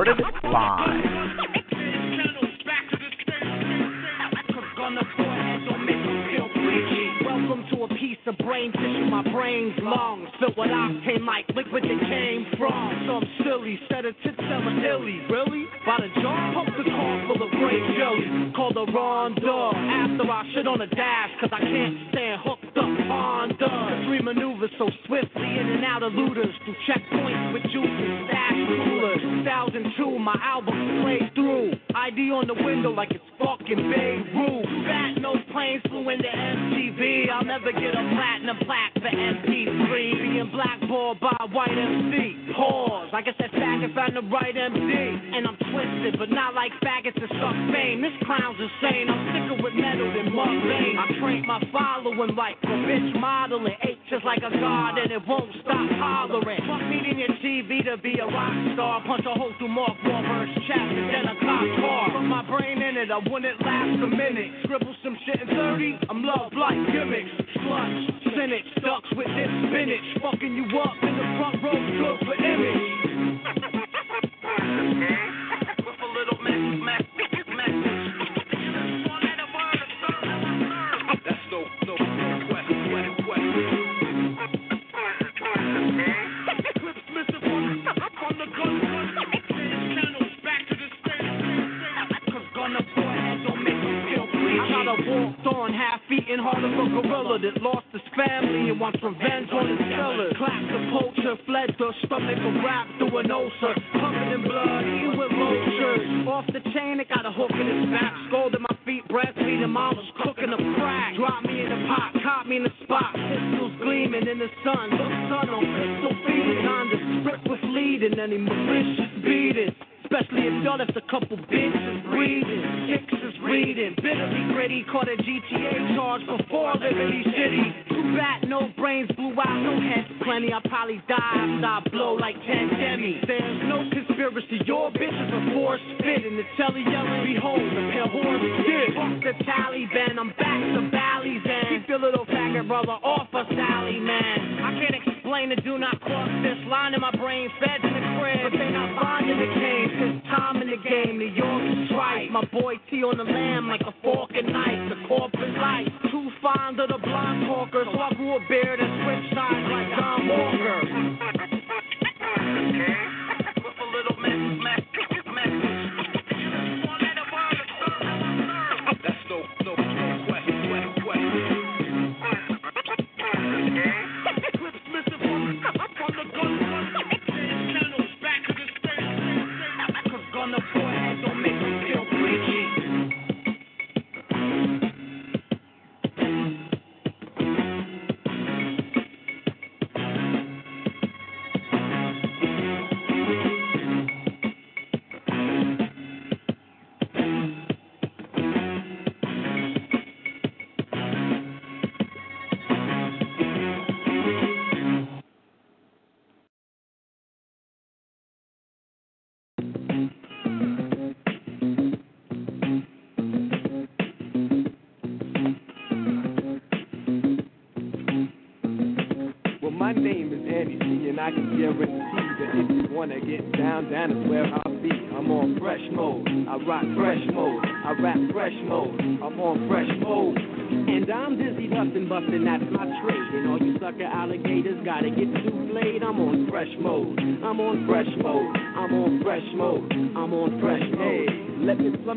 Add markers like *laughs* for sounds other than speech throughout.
Recorded live. to a piece of brain tissue, my brain's lungs filled with octane like liquid that came from some silly set of tits selling illy. Really? By the jar, pump the car full of grape jelly. Called a Ronda after I shit on the dash, cause I can't stand hooked up Honda. Three maneuvers so swiftly in and out of looters through checkpoints with juice stash coolers. 2002, my album played through. ID on the window like it's fucking Babe Ruth. Fat no planes flew into MTV. I'll never get a platinum plaque for MP3. Being blackballed by white MC. Pause. Like I guess that faggot found the right MD. And I'm twisted, but not like faggots that suck fame. This clown's insane. I'm sicker with metal than mud vein. I train my following like a bitch modeling. Ate just like a god, and it won't stop hollering. Fuck needing your TV to be a rock star. Punch a hole through Mark Wahlberg's and then a cop car. Put my brain in it, I wouldn't last a minute. Scribble some shit in 30, I'm love like gimmicks. Slush, spinach, ducks with this spinach. Fucking you up in the front row, good for image. *laughs* with a little mess, mess, I walked on half eaten heart of a gorilla that lost his family and wants revenge on his killer. Clapped the poacher, fled the stomach of rap through an ulcer. Covered in blood, eating with vultures. Off the chain, it got a hook in his back. Scolded my feet, breastfeeding, mom was cooking a crack. Dropped me in the pot, caught me in the spot. Pistols gleaming in the sun. Look, son, on pistol feeding. Kinda strip with leading, any malicious beating. Especially if y'all left a couple bitches breathing. Kicks is reading. Bitterly gritty. Caught a GTA charge before Liberty City. Too bad, no brains blew out, no heads plenty. I probably die after I blow like 10 Demi. There's no conspiracy. Your bitch is a force fit. In the telly yelling, behold, the pale horse did. Fuck the Taliban. I'm back to Bally's and keep your little faggot brother off of Sally, man. I can't explain it. Do not cross this line in my brain. Fed New York is right. My boy T on the lamb like a fork and knife. The corporate life, too fond of the blind talker. So I grew a beard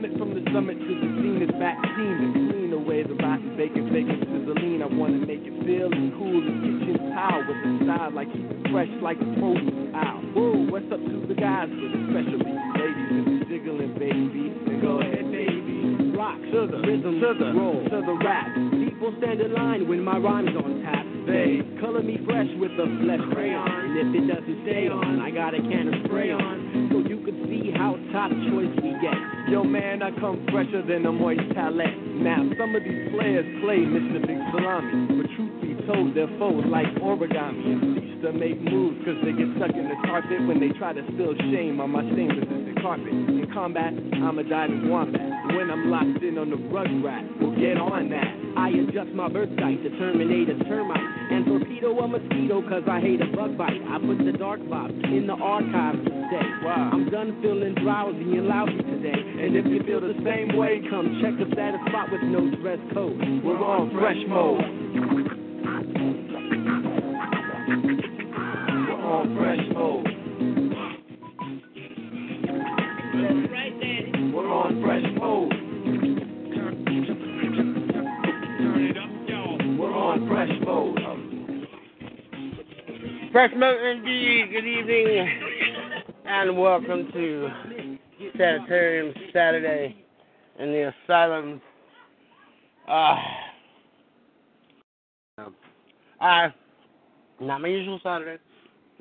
plummet from the summit to the zenith vaccine and clean away the rotten bacon, bacon, sizzling. I wanna make it feel as cool as kitchen towel with the style like keep it fresh like the produce aisle. Woo, what's up to the guys with it, especially ladies if you're jiggling, baby? Then go ahead, baby. Rock to the rhythm, to the roll, to the rap. People stand in line when my rhyme's on tap. They color me fresh with a flesh crayon. And if it doesn't stay on, I got a can of come fresher than a moist palette. Now, some of these players play Mr. Big Salami. But truth be told, they're foes like origami. To make moves because they get stuck in the carpet when they try to spill shame on my stain resistant carpet. In combat, I'm a diving wombat. When I'm locked in on the rug rack, we'll get on that. I adjust my birth sight to terminate a termite and torpedo a mosquito cause I hate a bug bite. I put the dark box in the archives today. Wow. I'm done feeling drowsy and lousy today. And if you feel the same way, come check us at a spot with no dress code. We're on fresh mode. We're on fresh mode. We're on fresh mode. Fresh mode indeed. Good evening and welcome to Sanitarium Saturday in the Asylum. Uh, uh, not my usual Saturday.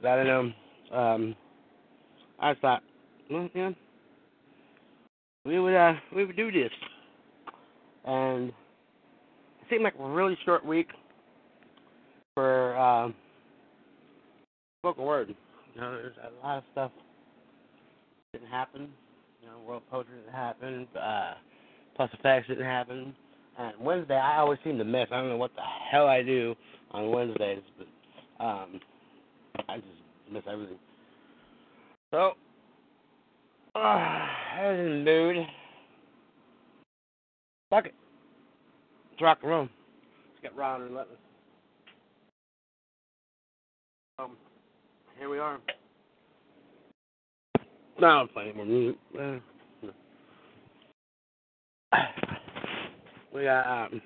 I don't know. Um, I thought, well, yeah, we would uh, we would do this, and it seemed like a really short week for uh, spoken word. You know, there's a lot of stuff didn't happen. You know, World Poetry didn't happen. Uh, Plus Effects didn't happen. And Wednesday, I always seem to miss. I don't know what the hell I do on Wednesdays, but um, I just miss everything. So, uh, I was in the mood. Fuck it. Let's rock and roll. Let's get raw and relentless. Um, here we are. No, I'm playing more music. Uh. We got um,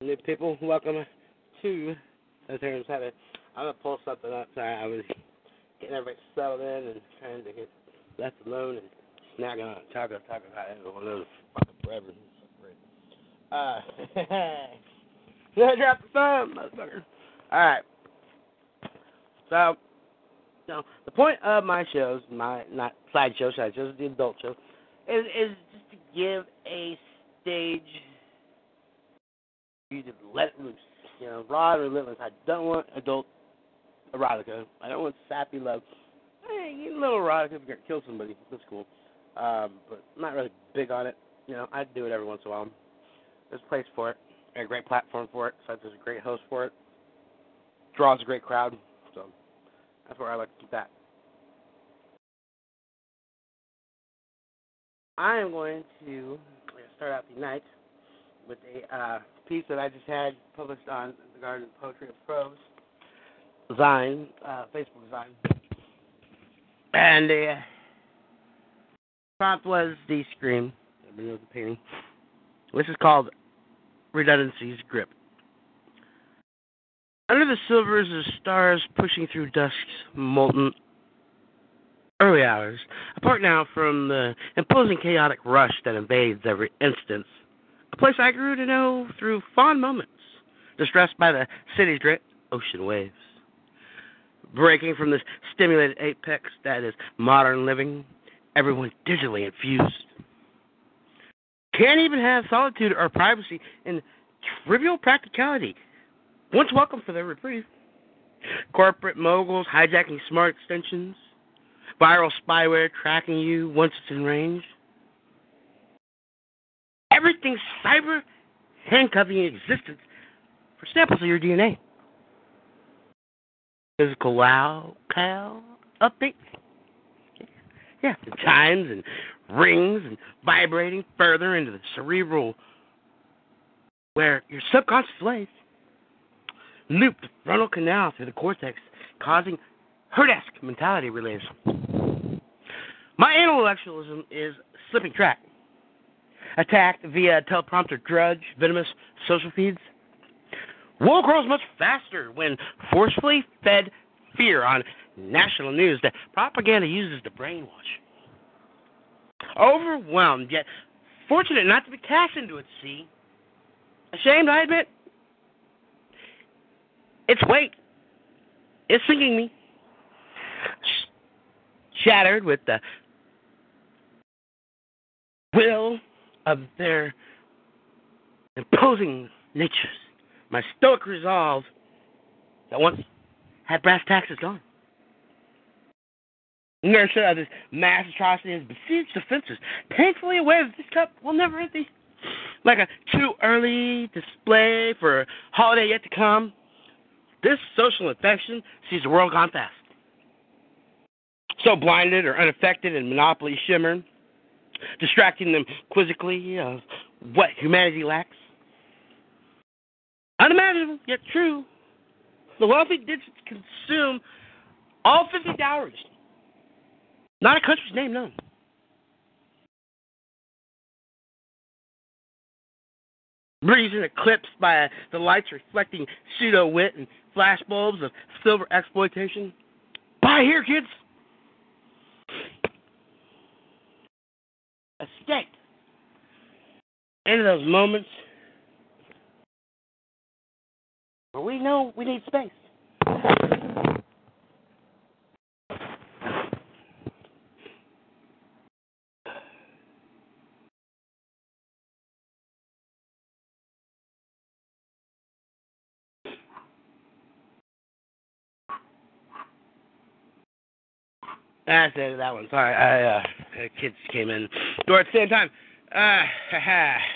new people. Welcome to Sanitarium Saturday. I'm gonna pull something up. Sorry, I was getting everybody settled in and trying to get left alone and snacking on taco taco about it. One of fucking forever. Uh, *laughs* drop the phone, motherfucker. All right. So, you the point of my shows, my not side shows, side shows, the adult show, is is just to give a stage you to let it loose. You know, raw and relentless. I don't want adult erotica. I don't want sappy love. Hey, you little erotica if you're gonna kill somebody. That's cool. Um, but I'm not really big on it. You know, I do it every once in a while. There's a place for it. A great platform for it. So there's a great host for it. Draws a great crowd. So that's where I like to keep that. I am going to start out the night with a uh, piece that I just had published on the Garden of Poetry of Prose, Zine, uh, Facebook Zine. And the uh, prompt was the scream. The painting. This is called Redundancy's Grip. Under the silvers of stars pushing through dusk's molten early hours, apart now from the imposing chaotic rush that invades every instance, a place I grew to know through fond moments, distressed by the city's great ocean waves. Breaking from this stimulated apex that is modern living, everyone digitally infused. Can't even have solitude or privacy in trivial practicality, once welcome for their reprieve. Corporate moguls hijacking smart extensions, viral spyware tracking you once it's in range. Everything's cyber handcuffing existence for samples of your DNA. Physical wow cow update. Yeah, the chimes and rings and vibrating further into the cerebral where your subconscious lays. Loop the frontal canal through the cortex, causing herd-esque mentality relays. My intellectualism is slipping track. Attacked via teleprompter drudge, venomous social feeds. Woe grows much faster when forcefully fed fear on national news that propaganda uses to brainwash. Overwhelmed, yet fortunate not to be cast into its sea, ashamed, I admit. Its weight is sinking me. Shattered with the will of their imposing natures, my stoic resolve that once had brass is gone. Nurture of this mass atrocity has besieged the fences, painfully aware that this cup will never empty. Like a too early display for a holiday yet to come, this social infection sees the world gone fast. So blinded or unaffected in monopoly shimmer, distracting them quizzically of what humanity lacks. Unimaginable, yet true. The wealthy did consume all 50 dowries. Not a country's name known. Reason eclipsed by the lights reflecting pseudo wit and flashbulbs of silver exploitation. Buy here, kids. Escape. Into those moments where we know we need space. That's it, that one. Sorry, I, uh, kids came in door at the same time. Uh, *laughs*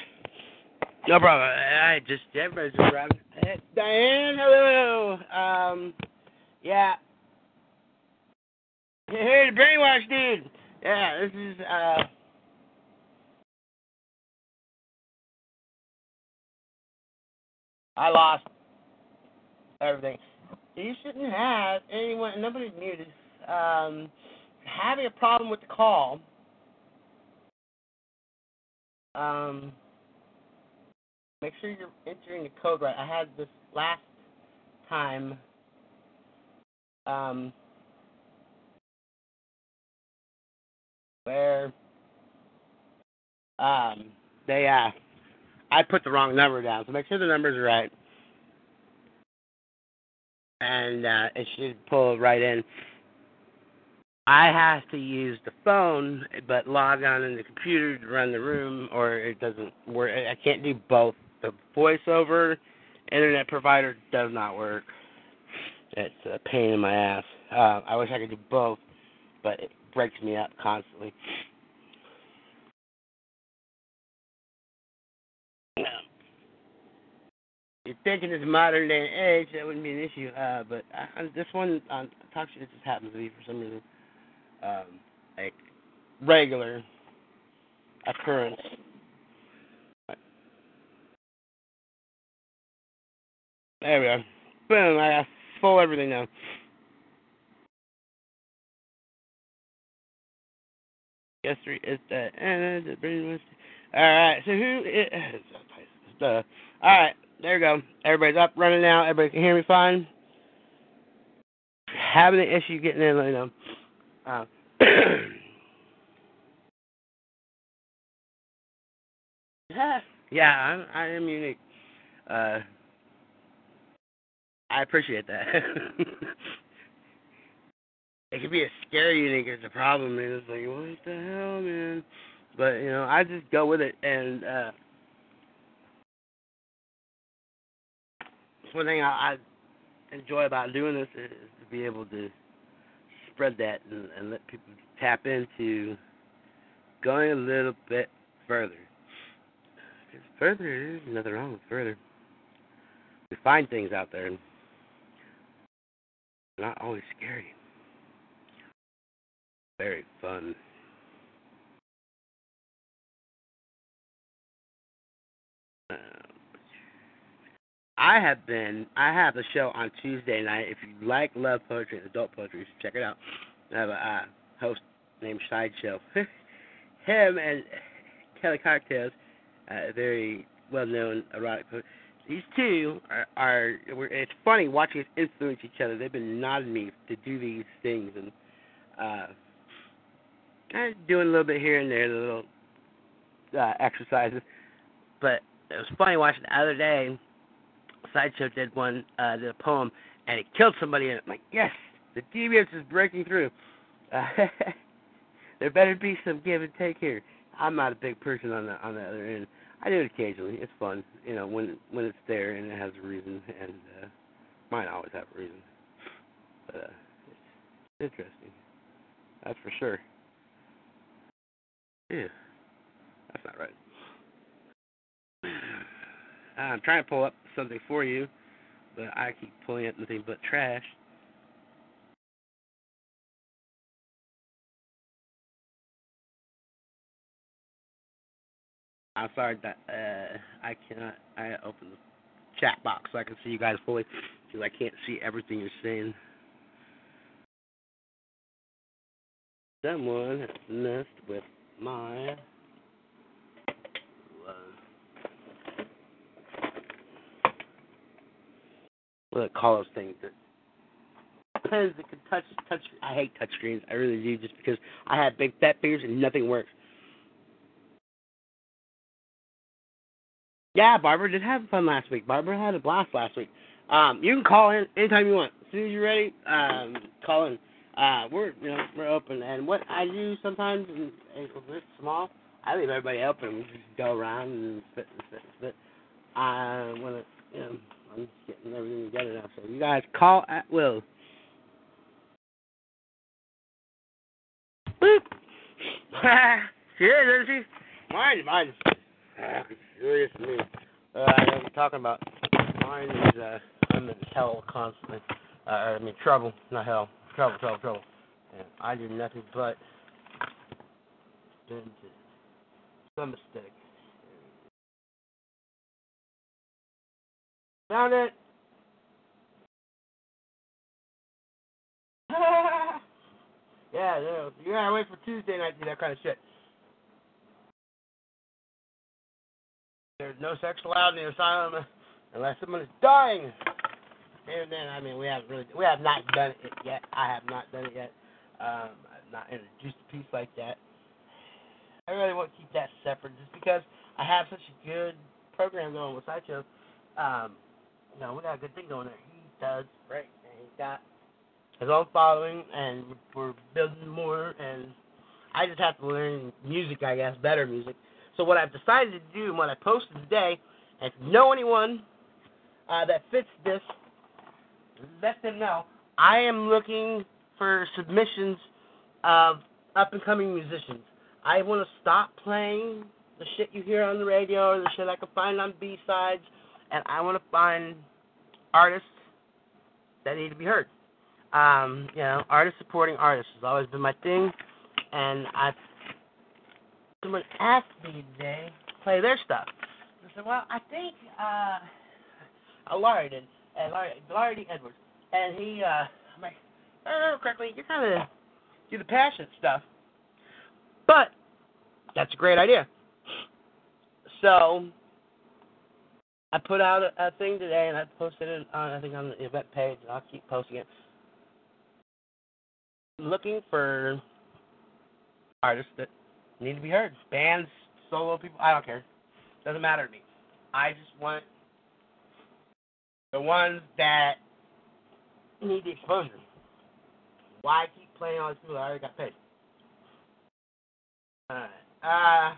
no problem. I just, everybody's just grabbing. Diane, hello. Um, yeah. Hey, the brainwash dude. Yeah, this is, uh, I lost everything. You shouldn't have anyone, nobody's muted. Um, having a problem with the call. Um, make sure you're entering the code right. I had this last time. Um, where um, they uh, I put the wrong number down, so make sure the numbers are right, and uh, it should pull right in. I have to use the phone, but log on in the computer to run the room, or it doesn't work. I can't do both. The voiceover internet provider does not work. It's a pain in my ass. Uh, I wish I could do both, but it breaks me up constantly. You'd think in this modern day and age that wouldn't be an issue, uh, but uh, this one on TalkShoe just happens to be for some reason um, a regular occurrence. There we go. Boom, I got full everything now. Three is the and All right, so who is *sighs* the? All right, there we go. Everybody's up, running now. Everybody can hear me fine. Having an issue getting in, let me know. Uh, *coughs* *coughs* yeah, I'm, I am unique. Uh, I appreciate that. *laughs* it could be a scary unique is the problem, it's like, what the hell, man? But you know, I just go with it, and uh, one thing I, I enjoy about doing this is to be able to spread that and, and let people tap into going a little bit further. Because further, there's nothing wrong with further. We find things out there, not always scary. Very fun. Uh, I have been. I have a show on Tuesday night. If you like love poetry and adult poetry, check it out. I have a uh, host named Sideshow. *laughs* Him and Kelly Cocktails, uh, very well-known erotic poet. These two are, are. It's funny watching us influence each other. They've been nodding me to do these things and uh, kind of doing a little bit here and there, the little uh, exercises. But it was funny watching the other day. Sideshow did one, uh, did a poem, and it killed somebody. And I'm like, yes, the deviance is breaking through. Uh, *laughs* there better be some give and take here. I'm not a big person on the on the other end. I do it occasionally. It's fun, you know, when when it's there and it has a reason, and uh, mine always have a reason. But uh, it's interesting. That's for sure. Yeah, that's not right. *sighs* I'm trying to pull up something for you, but I keep pulling up nothing but trash. I'm sorry that uh, I cannot. I open the chat box so I can see you guys fully because I can't see everything you're saying. Someone messed with my. What call those things that pens that can touch touch. I hate touch screens. I really do, just because I have big fat fingers and nothing works. Yeah, Barbara did have fun last week. Barbara had a blast last week. Um, you can call in anytime you want. As soon as you're ready, um, call in. Uh, we're you know we're open, and what I do sometimes, and it's a small, I leave everybody open. We just go around and spit and spit and spit. I want to, you know, I'm just getting everything together now. So you guys call at will. Boop. *laughs* is, isn't she? Mine, mine. Ah, serious me. Uh, I know you're talking about. Mine is uh, I'm in hell constantly. Uh, I mean trouble, not hell. Trouble, trouble, trouble. And I do nothing but been to some mistake. Found it. *laughs* yeah, yeah, you gotta wait for Tuesday night to do that kind of shit. There's no sex allowed in the asylum unless someone is dying. And then, I mean, we haven't really, we have not done it yet. I have not done it yet. Um, I've not introduced a piece like that. I really want to keep that separate just because I have such a good program going with Sideshow. Um, you know, we got a good thing going there. He does great, and he's got his own following, and we're building more. And I just have to learn music, I guess, better music. So what I've decided to do, and what I posted today, if you know anyone uh, that fits this, let them know. I am looking for submissions of up and coming musicians. I want to stop playing the shit you hear on the radio or the shit I can find on B sides, and I want to find artists that need to be heard. Um, you know, artists supporting artists has always been my thing, and I. Someone asked me today play their stuff. I said, well, I think uh, Larry did, and Larry D. Edwards, and he, uh, I'm like, I remember correctly, you're kind of do the passionate stuff, but that's a great idea. So I put out a, a thing today, and I posted it on I think on the event page, and I'll keep posting it. Looking for artists that need to be heard, bands, solo people. I don't care. Doesn't matter to me. I just want the ones that need the exposure. Why keep playing all these people that already got paid? Alright. Uh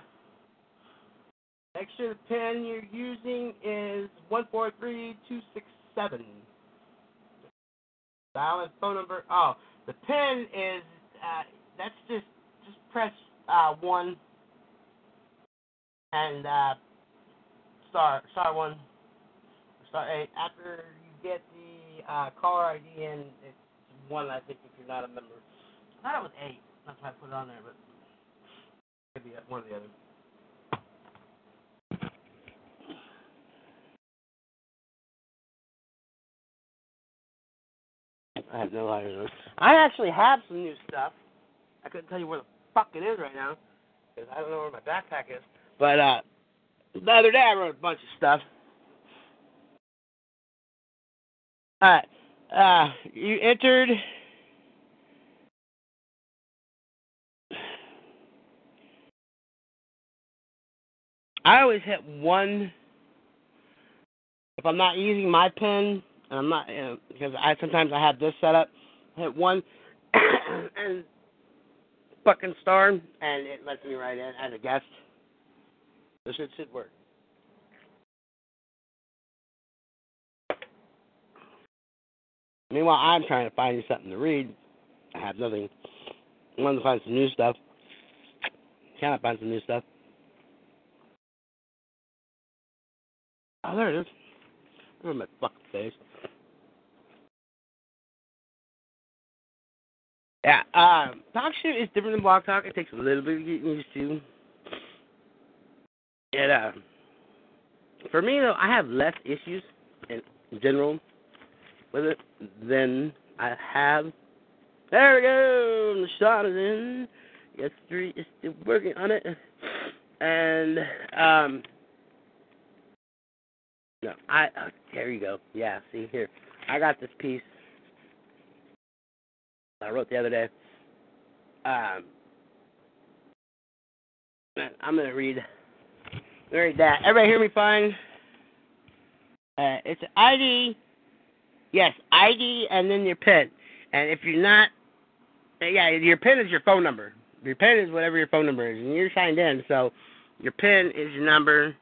Make sure the pin you're using is one four three two six seven. Dial and phone number. Oh, the pin is uh, that's just just press uh, one and uh, star star one star eight. After you get the uh, caller ID in, it's one. I think if you're not a member. I thought it was eight. That's why I put it on there, but maybe one or the other. I have no idea. I actually have some new stuff. I couldn't tell you where the fuck it is right now because I don't know where my backpack is. But uh, the other day I wrote a bunch of stuff. All right. Uh, you entered. I always hit one if I'm not using my pen, and I'm not you know, because I sometimes I have this set up, hit one *coughs* and fucking star, and it lets me write in as a guest. This should should work. Meanwhile, I'm trying to find you something to read. I have nothing. I wanted to find some new stuff. Cannot find some new stuff. Oh, there it is. Oh, my fucking face. Yeah, um, talk shit is different than blog talk. It takes a little bit of getting used to. It, uh, for me though, I have less issues in general with it than I have. There we go. The shot is in. Yes, three is still working on it. And um, no, I. Oh, there you go. Yeah, see here. I got this piece. I wrote the other day. Um, I'm gonna read. Read that. Everybody hear me fine? Uh, it's ID. Yes, ID and then your PIN. And if you're not, yeah, your PIN is your phone number. Your PIN is whatever your phone number is, and you're signed in. So your PIN is your number.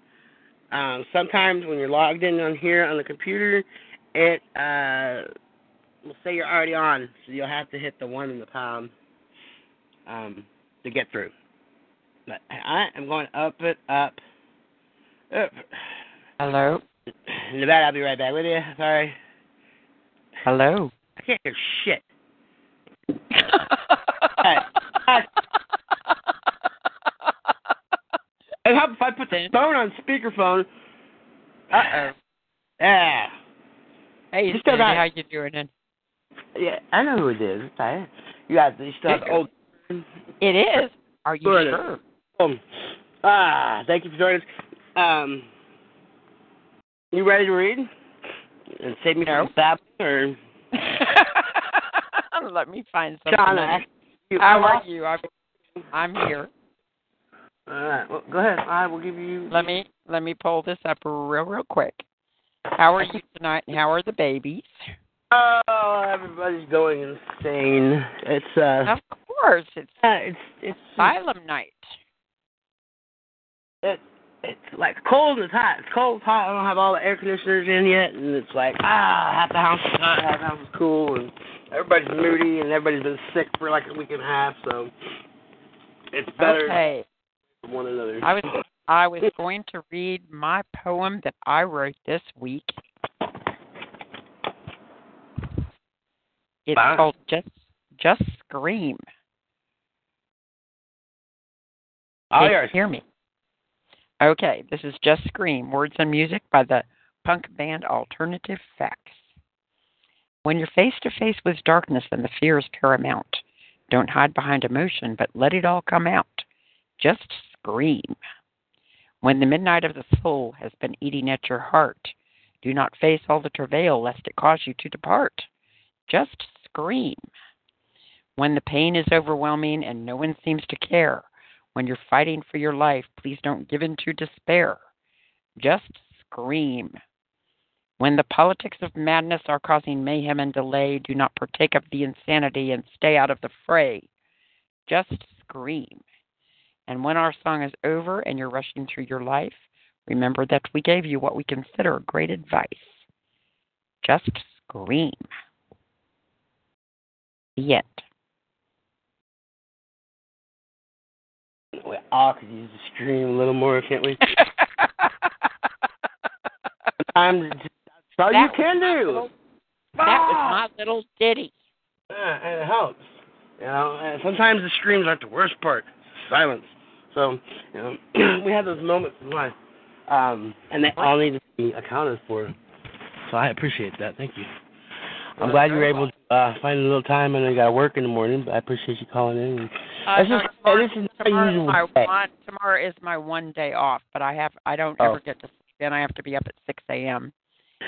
Um, sometimes when you're logged in on here on the computer, it uh, will say you're already on, so you'll have to hit the one in the pound um, to get through. But I am going up it up. up. Hello. Nevada, I'll be right back with you. Sorry. Hello. I can't hear shit. Hey. And how if I put the phone on speakerphone? Uh oh. Yeah. Hey, You still got- how you doing? And Yeah, I know who it is. It's right. You got you still have the old. it is. Are you sure? Um, ah, thank you for joining us. Um, you ready to read? And save me No. from or *laughs* Let me find something. Shauna? You, How are you? I'm, I'm here. All right. Well, go ahead. I will give you. Let me let me pull this up real real quick. How are you tonight? and How are the babies? Oh, everybody's going insane. It's uh, Of course, it's uh it's it's Asylum night. it, it's like cold and it's hot. It's cold, it's hot. I don't have all the air conditioners in yet, and it's like ah, half the house is hot, half the house is cool, and everybody's moody, and everybody's been sick for like a week and a half. So it's better Okay. for one another. I was I was going to read my poem that I wrote this week. It's Fine. called Just Just Scream. You. Hear me. Okay, this is Just Scream, words and music by the punk band Alternative Facts. When you're face to face with darkness and the fear is paramount, don't hide behind emotion, but let it all come out. Just scream. When the midnight of the soul has been eating at your heart, do not face all the travail lest it cause you to depart. Just scream. When the pain is overwhelming and no one seems to care, when you're fighting for your life, please don't give in to despair. Just scream. When the politics of madness are causing mayhem and delay, do not partake of the insanity and stay out of the fray. Just scream. And when our song is over and you're rushing through your life, remember that we gave you what we consider great advice. Just scream. End. We all could use the scream a little more, can't we? *laughs* Sometimes that's all you can do. That was my little ditty. Yeah, and it helps. You know, and sometimes the screams aren't the worst part. Silence. So, you know, *clears throat* we have those moments in life, um, and they all need to be accounted for. So I appreciate that. Thank you. I'm glad you were able to uh, find a little time. And I got to work in the morning, but I appreciate you calling in. Uh, no, is- tomorrow, this is tomorrow my one, tomorrow is my one day off, but I have I don't Oh. ever get to sleep in. I have to be up at six a.m.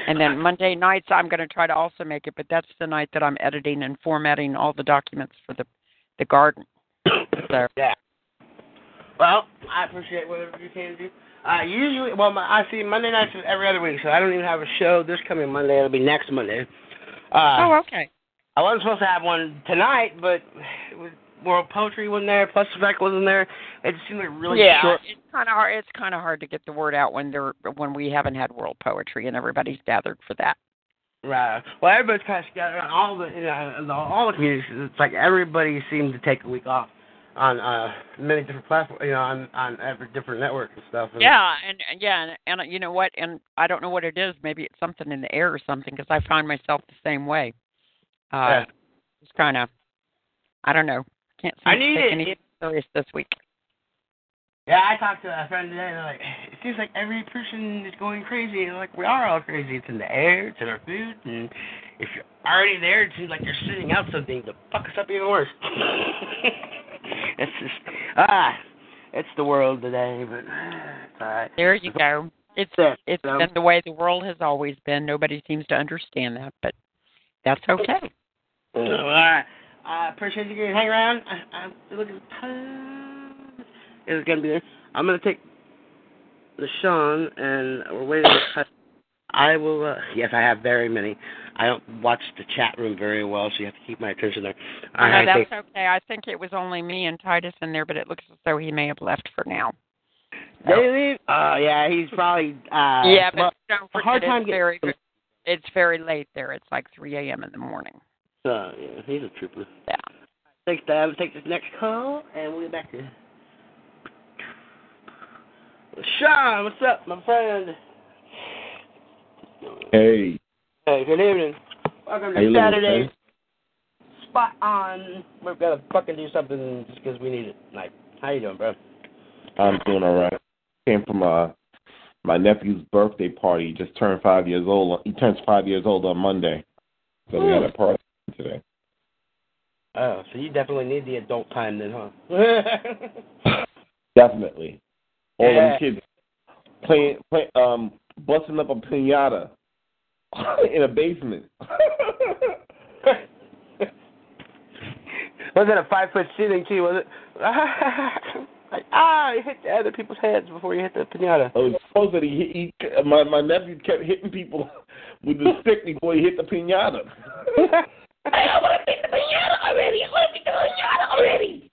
And then Monday nights I'm going to try to also make it, but that's the night that I'm editing and formatting all the documents for the the garden. So *coughs* yeah. Well, I appreciate whatever you can do. Uh, usually, well, my, I see Monday nights every other week, so I don't even have a show this coming Monday. It'll be next Monday. Uh, oh, okay. I wasn't supposed to have one tonight, but it was, World Poetry wasn't there, Plus Effect wasn't there. It just seemed like really yeah, short. it's kind of hard. It's kind of hard to get the word out when there when we haven't had World Poetry and everybody's gathered for that. Right. Well, everybody's kind of scattered around all the, you know, all the communities. It's like everybody seemed to take a week off on uh many different platforms, you know, on on every different network and stuff. And, Yeah, and and- yeah, and, and you know what? And I don't know what it is. Maybe it's something in the air or something. Because I find myself the same way. Uh, Yeah. It's kind of, I don't know. Can't seem I to need take it. anything serious this week. Yeah, I talked to a friend today, and they're like, it seems like every person is going crazy. And like, we are all crazy. It's in the air, it's in our food, and if you're already there, it seems like you're sitting out something to fuck us up even worse. *laughs* it's just, ah, it's the world today, but it's alright. There you go. It's Yeah, it's so- been the way the world has always been. Nobody seems to understand that, but that's okay. Alright. I appreciate you getting hang around. I, I'm looking at the time. It's gonna be there. I'm gonna take the Sean, and we're waiting to cut. I will. Uh, yes, I have very many. I don't watch the chat room very well, so you have to keep my attention there. No, I that's take, okay. I think it was only me and Titus in there, but it looks as though he may have left for now. Did he leave? Oh yeah, he's probably. Uh, yeah, but well, don't a forget hard time it's getting- very it's very late there. It's like 3 a.m. in the morning. Uh, yeah, he's a trooper. Yeah. Take that. Take this next call, and we'll get back to you. Sean, what's up, my friend? Hey, Hey, good evening. Welcome How you to living, Saturday. Spot on. We've got to fucking do something just 'cause we need it. Like, how you doing, bro? I'm doing all right. Came from uh my nephew's birthday party. He just turned five years old. He turns five years old on Monday, so we had a party today. Oh, so you definitely need the adult time then, huh? *laughs* Definitely. All Yeah. them kids playing, play, um, busting up a pinata *laughs* in a basement. *laughs* was it a five foot ceiling too? Was it? like, ah, you hit the other people's heads before you hit the pinata. Oh, it's supposed that he, he my my nephew kept hitting people with the stick before he hit the pinata. I want to hit the pinata already. I want to hit the pinata already.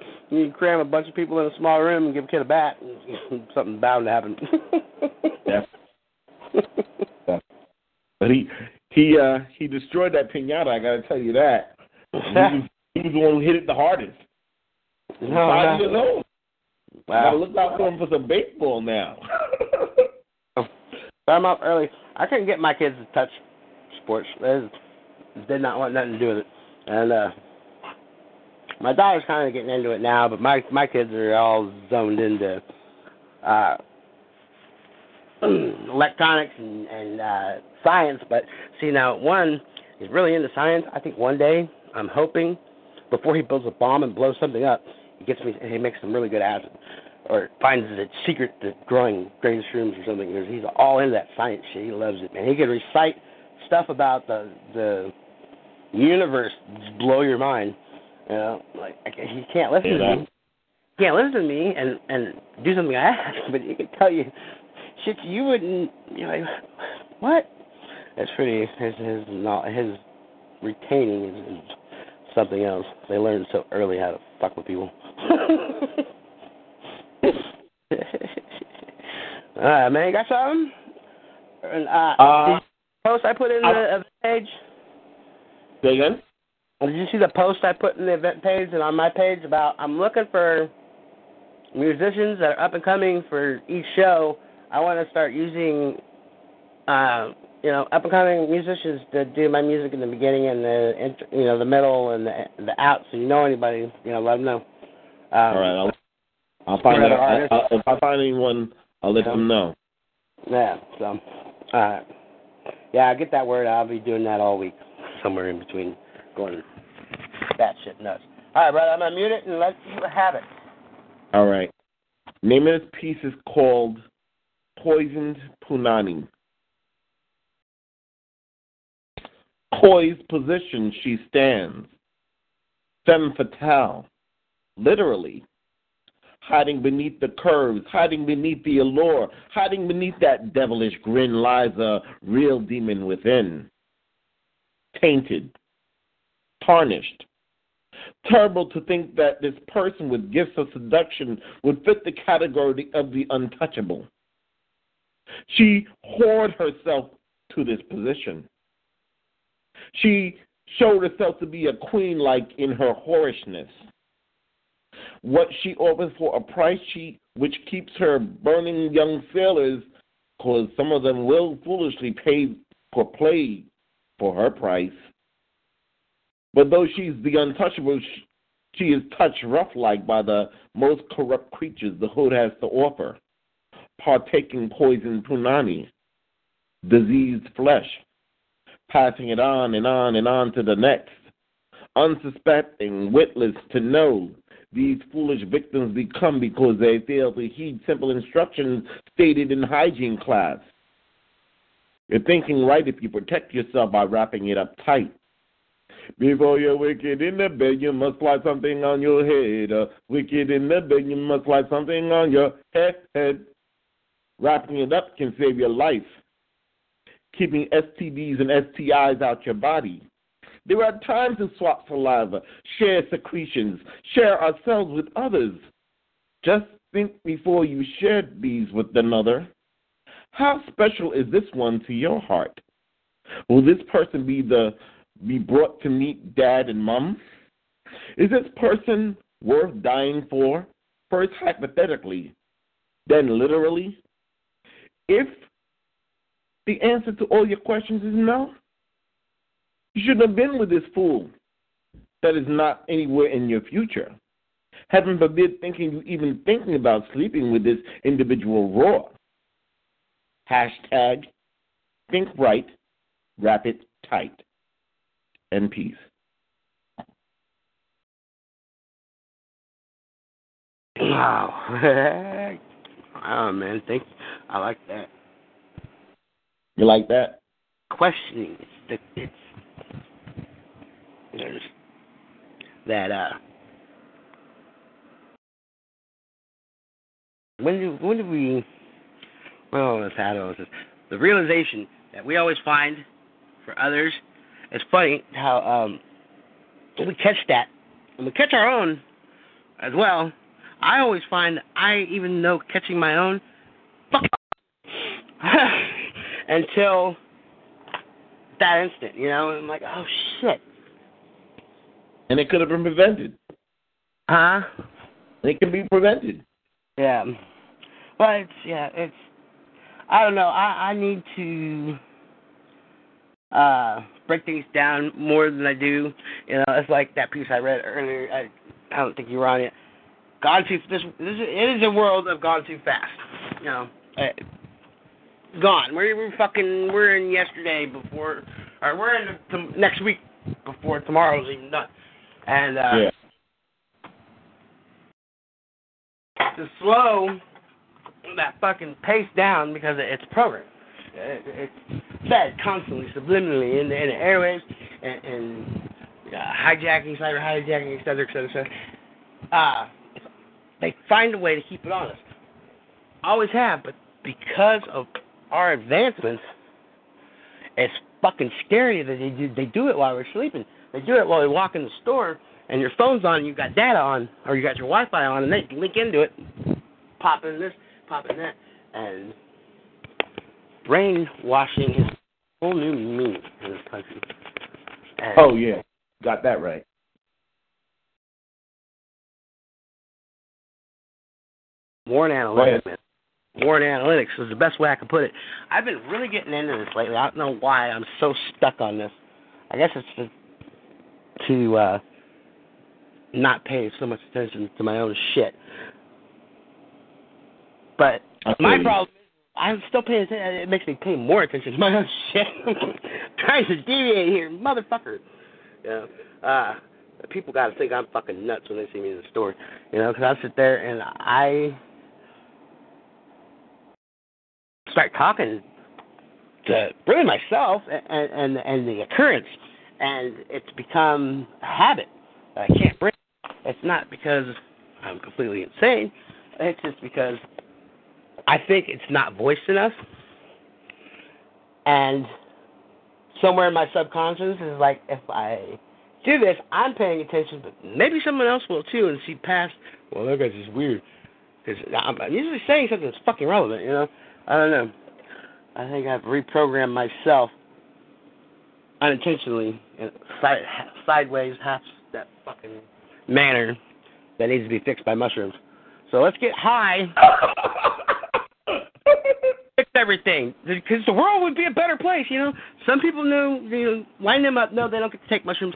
*coughs* you can cram a bunch of people in a small room and give a kid a bat. And *laughs* something bound to happen. Yeah. *laughs* But he he uh he destroyed that pinata. I got to tell you that. He was, he was the one who hit it the hardest. No, Five no. years old. Wow. Gotta look out for him for some baseball now. *laughs* I'm up early. I couldn't get my kids to touch sports. They did not want nothing to do with it. And uh my daughter's kind of getting into it now, but my my kids are all zoned into uh *clears throat* electronics and and uh science. But see now, one is really into science. I think one day I'm hoping before he builds a bomb and blows something up, he gets me and he makes some really good acid or finds the secret to growing green shrooms or something. Because he's all into that science shit. He loves it, man. He can recite stuff about the the universe, just blow your mind. You know, like he can't listen Yeah. to me. He can't listen to me and and do something I ask, but he can tell you shit you wouldn't. You know, like, what? That's pretty. His his not his retaining is, is something else. They learn so early how to fuck with people. *laughs* All right, man. You got something? And, uh, Uh, did you post I put in the event page? Say again? Did you see the post I put in the event page and on my page about I'm looking for musicians that are up and coming for each show. I want to start using, uh, you know, up and coming musicians to do my music in the beginning and the, you know, the middle and the the out. So you know anybody, you know, let them know. Um, All right, I'll I'll find out. I. I, if I find anyone, I'll let Yeah. them um, know. Yeah. So, all right. Yeah, I get that word. I'll be doing that all week, somewhere in between, going that shit nuts. All right, brother. I'm gonna mute it and let you have it. All right. Name of this piece is called Poisoned Punani. Poised position she stands. Femme fatale. literally, hiding beneath the curves, hiding beneath the allure, hiding beneath that devilish grin lies a real demon within. Tainted, tarnished. Terrible to think that this person with gifts of seduction would fit the category of the untouchable. She whored herself to this position. She showed herself to be a queen like in her whorishness. What she offers for a price she which keeps her burning young sailors, cause some of them will foolishly pay for play for her price. But though she's the untouchable, she is touched rough like by the most corrupt creatures the hood has to offer, partaking poison punani, diseased flesh, passing it on and on and on to the next, unsuspecting, witless to know these foolish victims become because they fail to heed simple instructions stated in hygiene class. You're thinking right if you protect yourself by wrapping it up tight. Before you're wicked in the bed, you must slide something on your head. Uh, wicked in the bed, you must slide something on your head. head. Wrapping it up can save your life. Keeping STDs and STIs out your body. There are times to swap saliva, share secretions, share ourselves with others. Just think before you share these with another. How special is this one to your heart? Will this person be the be brought to meet dad and mom? Is this person worth dying for? First hypothetically, then literally? If the answer to all your questions is no, you shouldn't have been with this fool that is not anywhere in your future. Heaven forbid thinking you even thinking about sleeping with this individual raw. Hashtag think right, wrap it tight, and peace. Wow. *laughs* oh man, thank I like that. You like that? Questioning. It's, the it's that uh when do when do we well let's the realization that we always find for others it's funny how um we catch that and we catch our own as well i always find i even know catching my own *laughs* until that instant you know and i'm like oh shit and it could have been prevented. Huh? It can be prevented. Yeah. Well, it's yeah, it's. I don't know. I I need to uh break things down more than I do. You know, it's like that piece I read earlier. I I don't think you were on it. Gone too. This this it is a world of gone too fast. You know, uh, gone. We're we're fucking we're in yesterday before, or we're in the, next week before tomorrow's even done. And uh, yeah. to slow that fucking pace down because it's programmed. It's fed constantly, subliminally in the, in the airwaves and, and uh, hijacking, cyber hijacking, et cetera, et cetera, et cetera. Uh, they find a way to keep it on us. Always have, but because of our advancements, it's fucking scary that they do, they do it while we're sleeping. They do it while you walk in the store and your phone's on, and you've got data on, or you got your Wi-Fi on, and they link into it, pop in this, pop in that, and brainwashing is a whole new meaning in this country. And oh yeah, got that right. Warren Analytics, man. Warren Analytics is the best way I can put it. I've been really getting into this lately. I don't know why I'm so stuck on this. I guess it's to uh, not pay so much attention to my own shit. But my problem is I'm still paying attention. It makes me pay more attention to my own *laughs* shit. trying to deviate here, motherfucker. Know, uh, people got to think I'm fucking nuts when they see me in the store. You know, because I sit there and I start talking to really myself and and and the occurrence and it's become a habit I can't break. It's not because I'm completely insane. It's just because I think it's not voiced enough. And somewhere in my subconscious is like, if I do this, I'm paying attention, but maybe someone else will too and see past, well, that guy's just weird. Because I'm usually saying something that's fucking relevant, you know? I don't know. I think I've reprogrammed myself unintentionally, in side, sideways, half that fucking manner that needs to be fixed by mushrooms. So let's get high, *laughs* fix everything, because the world would be a better place. You know, some people know, you know, line them up. No, they don't get to take mushrooms.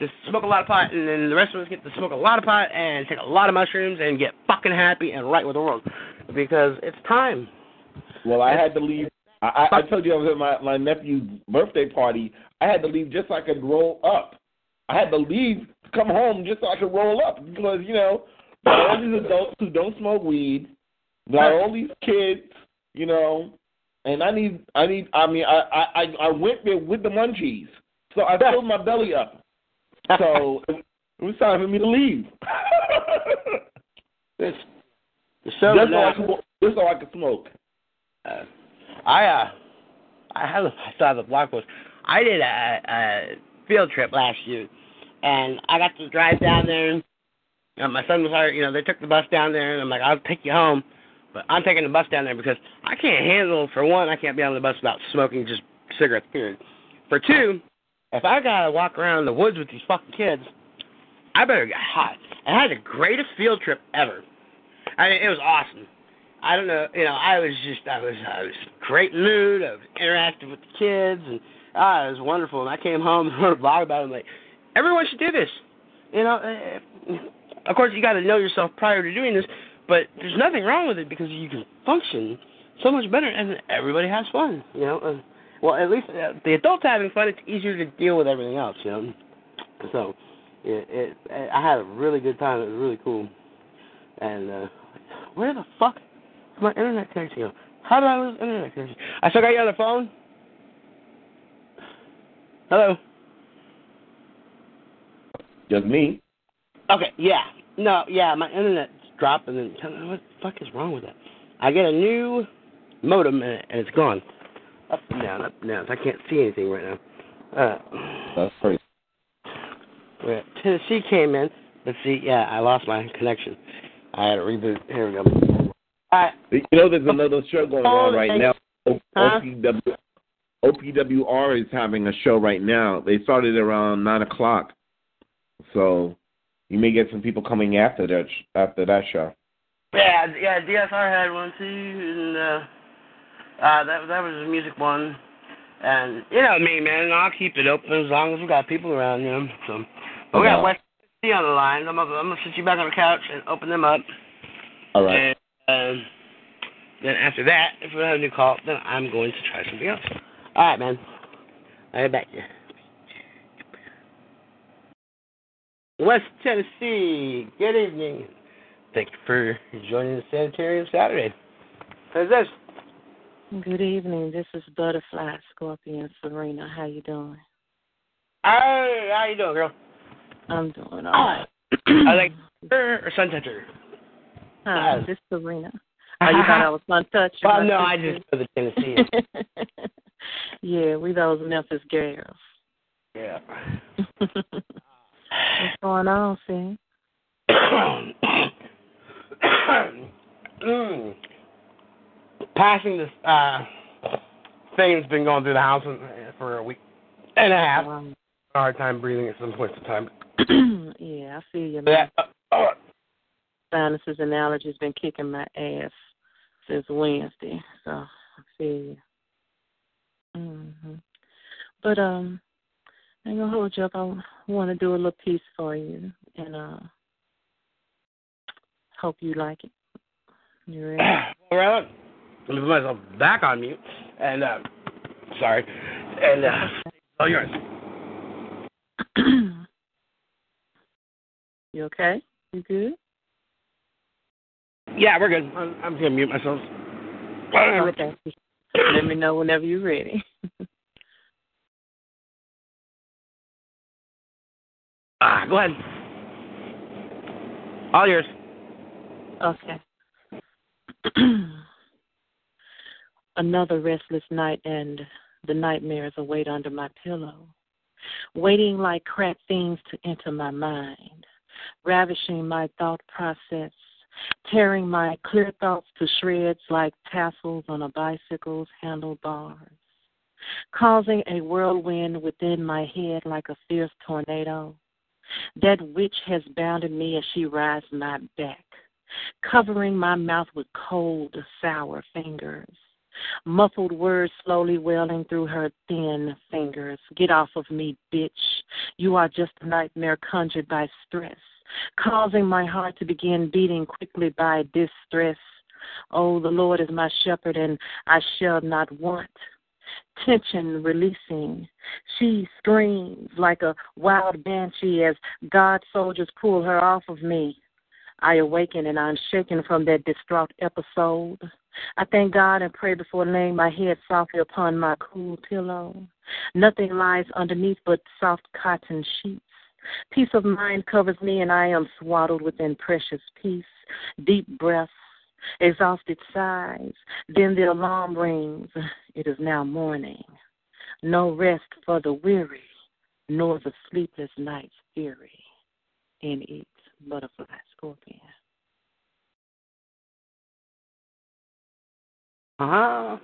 Just smoke a lot of pot, and then the rest of us get to smoke a lot of pot and take a lot of mushrooms and get fucking happy and right with the world, because it's time. Well, I had to leave. I, I told you I was at my my nephew's birthday party. I had to leave just so I could roll up. I had to leave to come home just so I could roll up because you know got all these adults who don't smoke weed, got all these kids, you know, and I need I need I mean I I I went there with the munchies, so I filled my belly up. So it was time for me to leave. This the show just so I could just so I could smoke. uh, I uh, I a, I have a blog post. I did a, a field trip last year, and I got to drive down there. And my son was hired. You know, they took the bus down there, and I'm like, I'll take you home, but I'm taking the bus down there because I can't handle. For one, I can't be on the bus without smoking just cigarettes. Period. For two, if I gotta walk around the woods with these fucking kids, I better get hot. I had the greatest field trip ever. I mean, it was awesome. I don't know, you know, I was just, I was, I was great mood. I was interacting with the kids, and ah, it was wonderful. And I came home and *laughs* wrote a blog about it. I'm like, everyone should do this. You know, eh, of course you got to know yourself prior to doing this, but there's nothing wrong with it because you can function so much better, and everybody has fun. You know, uh, well, at least uh, the adults having fun. It's easier to deal with everything else. You know, so it, it, I had a really good time. It was really cool. And uh, where the fuck my internet connection go? How did I lose internet connection? I still got you on the phone. Hello. Just me. Okay, yeah. No, yeah, my internet's dropped, and then what the fuck is wrong with it? I get a new modem, and, it's gone. Up and down, up and down. So I can't see anything right now. Uh, That's crazy. Tennessee came in. Let's see. Yeah, I lost my connection. I had to reboot. Here we go. Right. You know, there's another show going on right now. O- Huh? OPW, OPWR is having a show right now. They started around nine o'clock, so you may get some people coming after that after that show. Yeah, yeah. DSR had one too, and uh, uh, that that was a music one. And you know me, man. I'll keep it open as long as we got people around, you know. So, but we got Okay. West on the line. I'm gonna, I'm gonna sit you back on the couch and open them up. All right. And um, then after that, if we don't have a new call, then I'm going to try something else. All right, man. I'll get back to you. West Tennessee, good evening. Thank you for joining the Sanitarium Saturday. How's this? Good evening. This is Butterfly Scorpion Serena. How you doing? Hey, how you doing, girl? I'm doing all right. I like her or sun toucher. Hi, this is Serena. *laughs* Oh, you thought I was touch? Well, no, I just for the Tennessee. *laughs* yeah, we those Memphis girls. yeah. *laughs* What's going on, Sam? mm. *coughs* Passing this uh, thing that's been going through the house for a week and a half. Um, Hard time breathing at some points in time. *clears throat* yeah, I feel you. That, Man. uh, Sinuses and allergies been kicking my ass since Wednesday, so I feel you. hmm But um, I ain't gonna hold you up. I want to do a little piece for you, and uh, hope you like it. You ready? *clears throat* All right. Let me put myself back on mute. And, uh, sorry. And, uh, all yours. *clears throat* you okay? You good? Yeah, we're good. I'm, I'm going to mute myself. Okay. Let me know whenever you're ready. *laughs* Ah, go ahead. All yours. Okay. *clears throat* Another restless night, and the nightmares await under my pillow, waiting like cracked things to enter my mind, ravishing my thought process, tearing my clear thoughts to shreds like tassels on a bicycle's handlebars, causing a whirlwind within my head like a fierce tornado. That witch has bounded me as she rides my back, covering my mouth with cold, sour fingers. Muffled words slowly welling through her thin fingers. Get off of me, bitch. You are just a nightmare conjured by stress, causing my heart to begin beating quickly by distress. Oh, the Lord is my shepherd, and I shall not want. Tension releasing. She screams like a wild banshee as God soldiers pull her off of me. I awaken and I'm shaken from that distraught episode. I thank God and pray before laying my head softly upon my cool pillow. Nothing lies underneath but soft cotton sheets. Peace of mind covers me, and I am swaddled within precious peace. Deep breaths, exhausted sighs. Then the alarm rings. It is now morning. No rest for the weary, nor the sleepless night's fury. In each butterfly scorpion. Ah,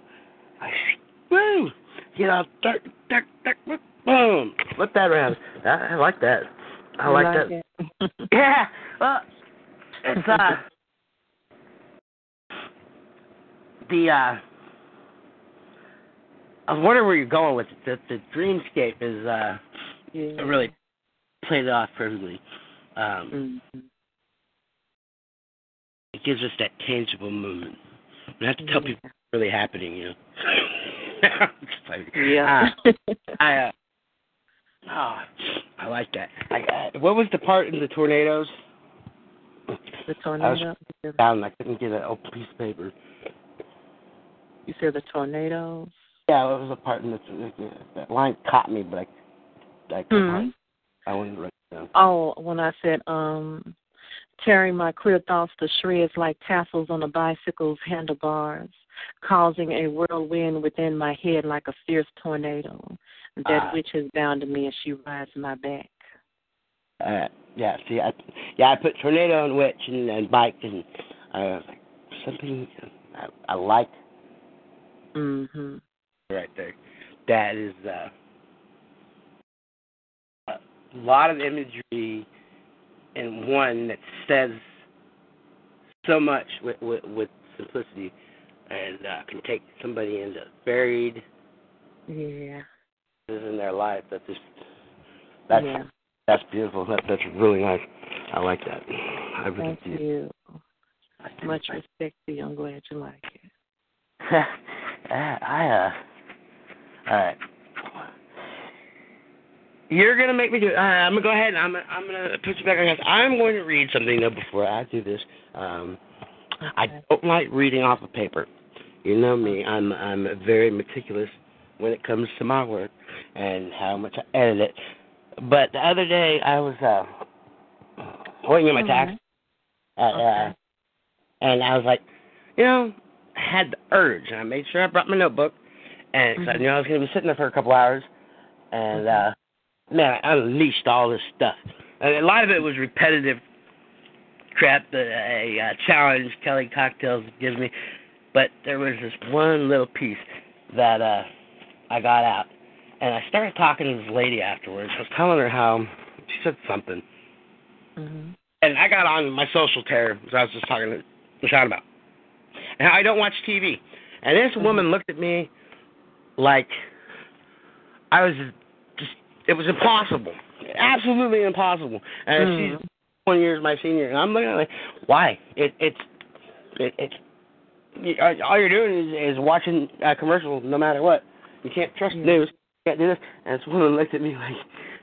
woo, get out, duck, duck, duck, boom, flip that around. I, I like that. I like, like that. *laughs* *laughs* Yeah, well, it's uh, the uh, I was wondering where you're going with it. The, the dreamscape is uh, yeah. really played it off perfectly. Um, Mhm. it gives us that tangible moment. We have to tell Yeah. people what's really happening, you know. *laughs* Like, Yeah. ah, I uh, oh, I like that. I, uh, what was the part in the tornadoes? the tornado. Down, I couldn't get an open piece of paper. You said the tornadoes. Yeah, it was a part in the, the that line caught me, but I, I couldn't. Hmm. I wouldn't write it down. Oh, when I said um tearing my clear thoughts to shreds like tassels on a bicycle's handlebars, causing a whirlwind within my head like a fierce tornado. That Ah. witch has bounded me as she rides my back. Uh, yeah, see, I, yeah, I put tornado and witch and, and bike and I was like something I, I like Mhm. right there. That is uh, a lot of imagery in one that says so much with with, with simplicity and uh, can take somebody into varied Yeah. In their life. That just that's yeah. that's beautiful. That that's really nice. I like that. I really Thank do. you. Much respect to you. I'm glad you like it. *laughs* I uh. All right. You're gonna make me do. Uh, I'm gonna go ahead. And I'm I'm gonna put you back on. I'm going to read something though before I do this. Um, I don't like reading off of paper. You know me. I'm I'm very meticulous when it comes to my work and how much I edit it. But the other day I was uh waiting on my tax. Uh, uh, and I was like, you know, I had the urge, and I made sure I brought my notebook, and 'cause I knew I was going to be sitting there for a couple hours, and uh, man, I unleashed all this stuff. And a lot of it was repetitive crap that a uh, challenge Kelly Cocktails gives me, but there was this one little piece that uh, I got out, and I started talking to this lady afterwards. I was telling her how she said something, Mhm. and I got on my social terror, as I was just talking to Michelle about. And I don't watch TV. And this woman looked at me like I was just, it was impossible. Absolutely impossible. And Mhm. she's one years my senior. And I'm looking at her like, why? It, it's, it, it's, you- all you're doing is, is watching a commercial no matter what. You can't trust the news. You can't do this. And this woman looked at me like,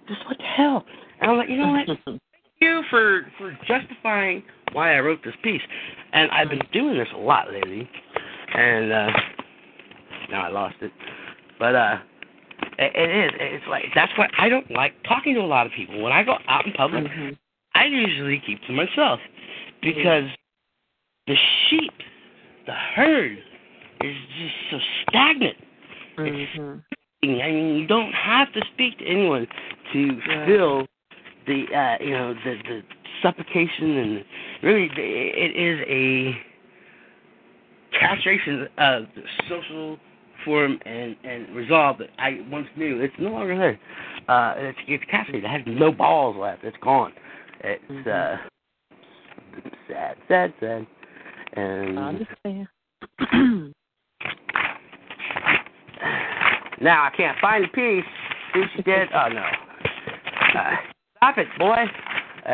just what the hell? And I'm like, you know what? *laughs* Thank you for for justifying why I wrote this piece. And I've been doing this a lot lately, and uh now I lost it. But uh it, it is. It's like that's why I don't like talking to a lot of people. When I go out in public, Mhm. I usually keep to myself because the sheep, the herd, is just so stagnant. Mm-hmm. I mean, you don't have to speak to anyone to Right. feel the uh, you know the the suffocation and really the- it is a castration of the social form and and resolve that I once knew. It's no longer there. Uh, it's it's castrated. It has no balls left. It's gone. It's Mhm. uh sad, sad, sad. And I understand. *clears throat* Now I can't find the piece. See she did? Oh no. Uh, stop it, boy. Uh,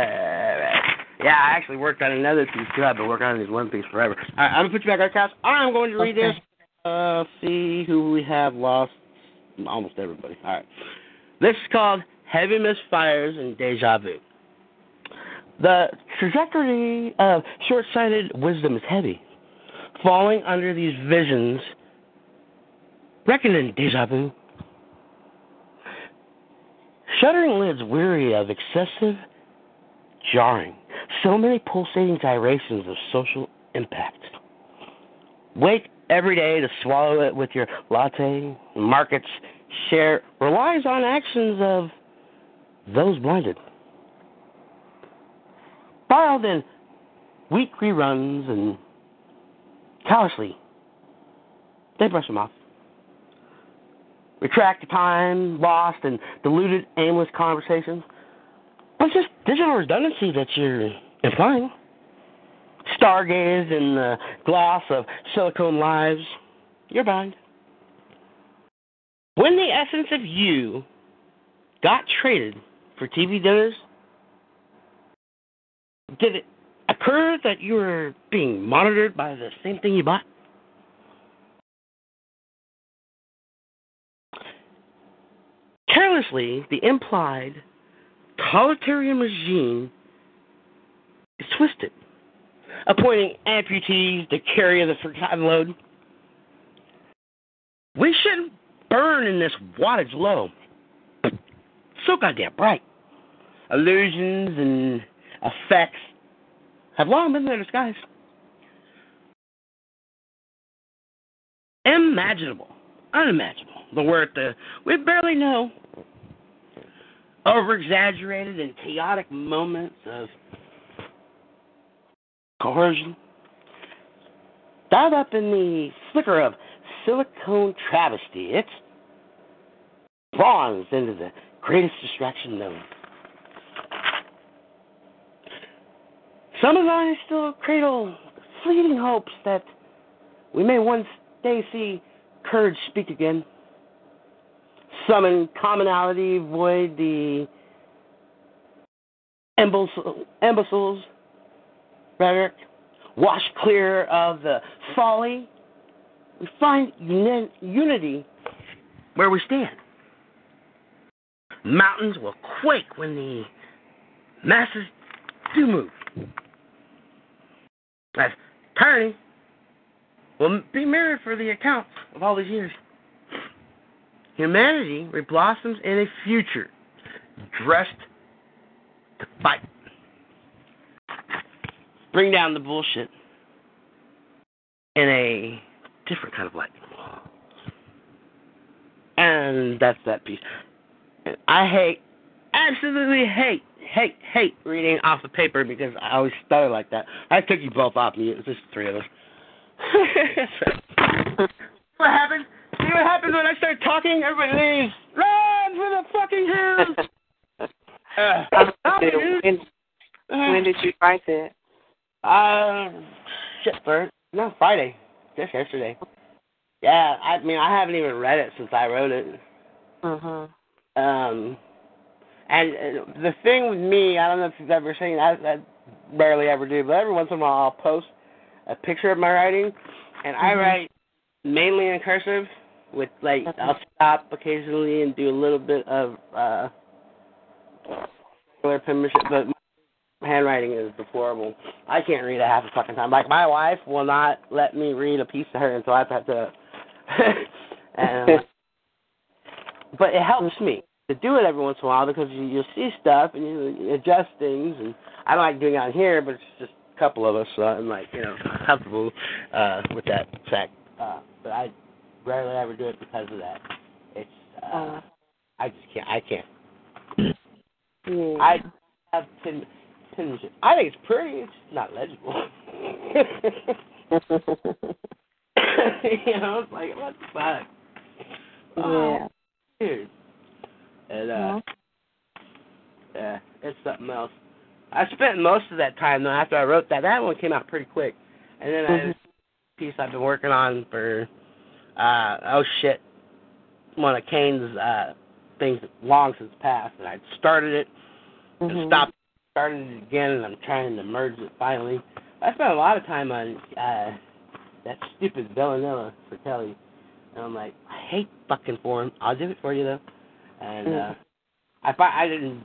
yeah, I actually worked on another piece too. I've been working on this one piece forever. All right, I'm gonna put you back on the couch. I'm going to read Okay. this. Uh, see who we have lost. Almost everybody. All right. This is called Heavy Misfires and Deja Vu. The trajectory of short-sighted wisdom is heavy, falling under these visions reckoned in deja vu. Shuddering lids weary of excessive jarring, so many pulsating gyrations of social impact. Wake every day to swallow it with your latte. Markets share relies on actions of those blinded. Filed in weak reruns and callously, they brush them off retract the time lost in diluted, aimless conversations. It's just digital redundancy that you're implying. Stargaze in the gloss of silicone lives. You're blind. When the essence of you got traded for TV dinners, did it occur that you were being monitored by the same thing you bought? Carelessly, the implied totalitarian regime is twisted, appointing amputees to carry the forgotten load. We shouldn't burn in this wattage low. but So goddamn bright. Illusions and effects have long been their disguise. Imaginable, unimaginable. The word the we barely know. Over exaggerated and chaotic moments of coercion. Dialed up in the flicker of silicone travesty. It's bronze into the greatest distraction known. Some of us still cradle fleeting hopes that we may one day see courage speak again. Summon commonality, void the imbecile- imbeciles, rhetoric, wash clear of the folly. We find uni- unity where we stand. Mountains will quake when the masses do move. As tyranny will be mirrored for the accounts of all these years. Humanity reblossoms in a future dressed to fight. Bring down the bullshit in a different kind of light. And that's that piece. I hate, absolutely hate, hate, hate reading off the paper because I always stutter like that. I took you both off mute. It's just three of us. *laughs* what happened? See what happens when I start talking? Everybody leaves. Run for the fucking hills. *laughs* Uh, when, when did you write that? Uh, shit, Bert. No, Friday. Just yesterday. Yeah, I mean, I haven't even read it since I wrote it. Mhm. Um, and uh, the thing with me, I don't know if you've ever seen, I, I barely ever do, but every once in a while I'll post a picture of my writing, and I Mhm. write mainly in cursive. With like, Okay. I'll stop occasionally and do a little bit of uh, penmanship, but my handwriting is deplorable. I can't read a half a fucking time. Like my wife will not let me read a piece to her until I have had to. *laughs* and, uh, but it helps me to do it every once in a while because you, you see stuff and you adjust things. And I don't like doing it on here, but it's just a couple of us, so I'm like, you know, comfortable uh, with that fact. Uh, but I rarely ever do it because of that. It's uh, Uh, I just can't. I can't. yeah. I have pin penmanship. I think it's pretty. It's just not legible. *laughs* you know, it's like what the fuck, yeah. dude. And uh, Well, yeah, it's something else. I spent most of that time though after I wrote that. That one came out pretty quick, and then I Mhm. had a piece I've been working on for uh oh shit, one of Kane's uh things long since passed, and I started it and mhm. stopped, started it again, and I'm trying to merge it finally. I spent a lot of time on uh that stupid Villanella for Kelly, and I'm like, I hate fucking form. I'll do it for you though, and uh I fi- I didn't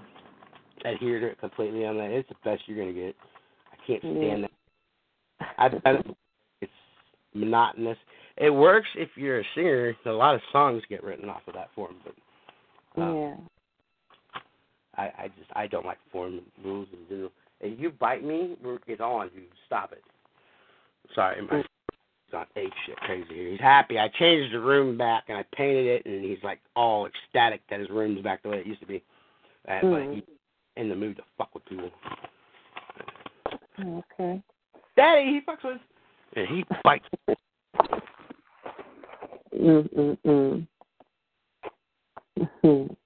adhere to it completely. I'm like, it's the best you're gonna get. I can't stand that. I've done it. It's monotonous. It works if you're a singer. A lot of songs get written off of that form, but uh, Yeah. I, I just I don't like form rules in general. If you bite me, it's on. You stop it. Sorry, my he's *laughs* on ape shit crazy here. He's happy. I changed the room back and I painted it, and he's like all ecstatic that his room's back the way it used to be. Uh, But Mhm. he's in the mood to fuck with people. Okay. Daddy, he fucks with. And he bites. *laughs* Mm mm mm. Mhm.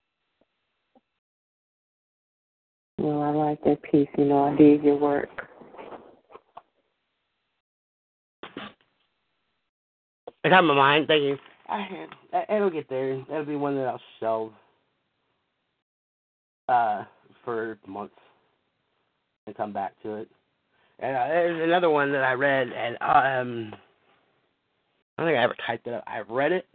Well, I like that piece. You know, I dig your work. I got my mind thinking. I had, it'll get there. That'll be one that I'll shelve uh, for months and come back to it. And uh, there's another one that I read, and um, I don't think I ever typed it up. I read it,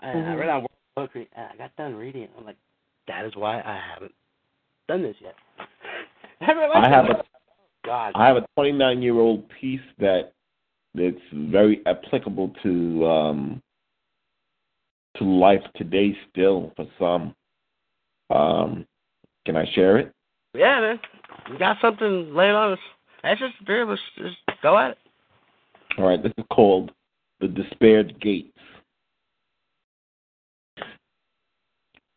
and I Mhm. read it on World Poetry, and I got done reading it. I'm like, that is why I haven't done this yet. *laughs* I haven't I have a God. I have a 29 year old piece that it's very applicable to um, to life today still for some. Um, can I share it? Yeah, man. You got something laid on us. That's just the three of us. Just go at it. All right, this is called The Despaired Gates.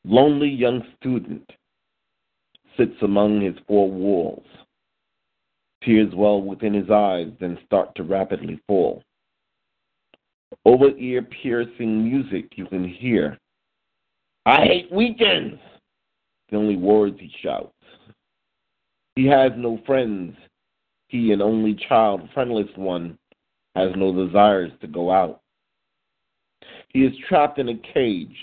Lonely young student sits among his four walls. Tears well within his eyes, then start to rapidly fall. Over ear piercing music you can hear. I hate weekends! The only words he shouts. He has no friends. He, an only child, friendless one, has no desires to go out. He is trapped in a cage,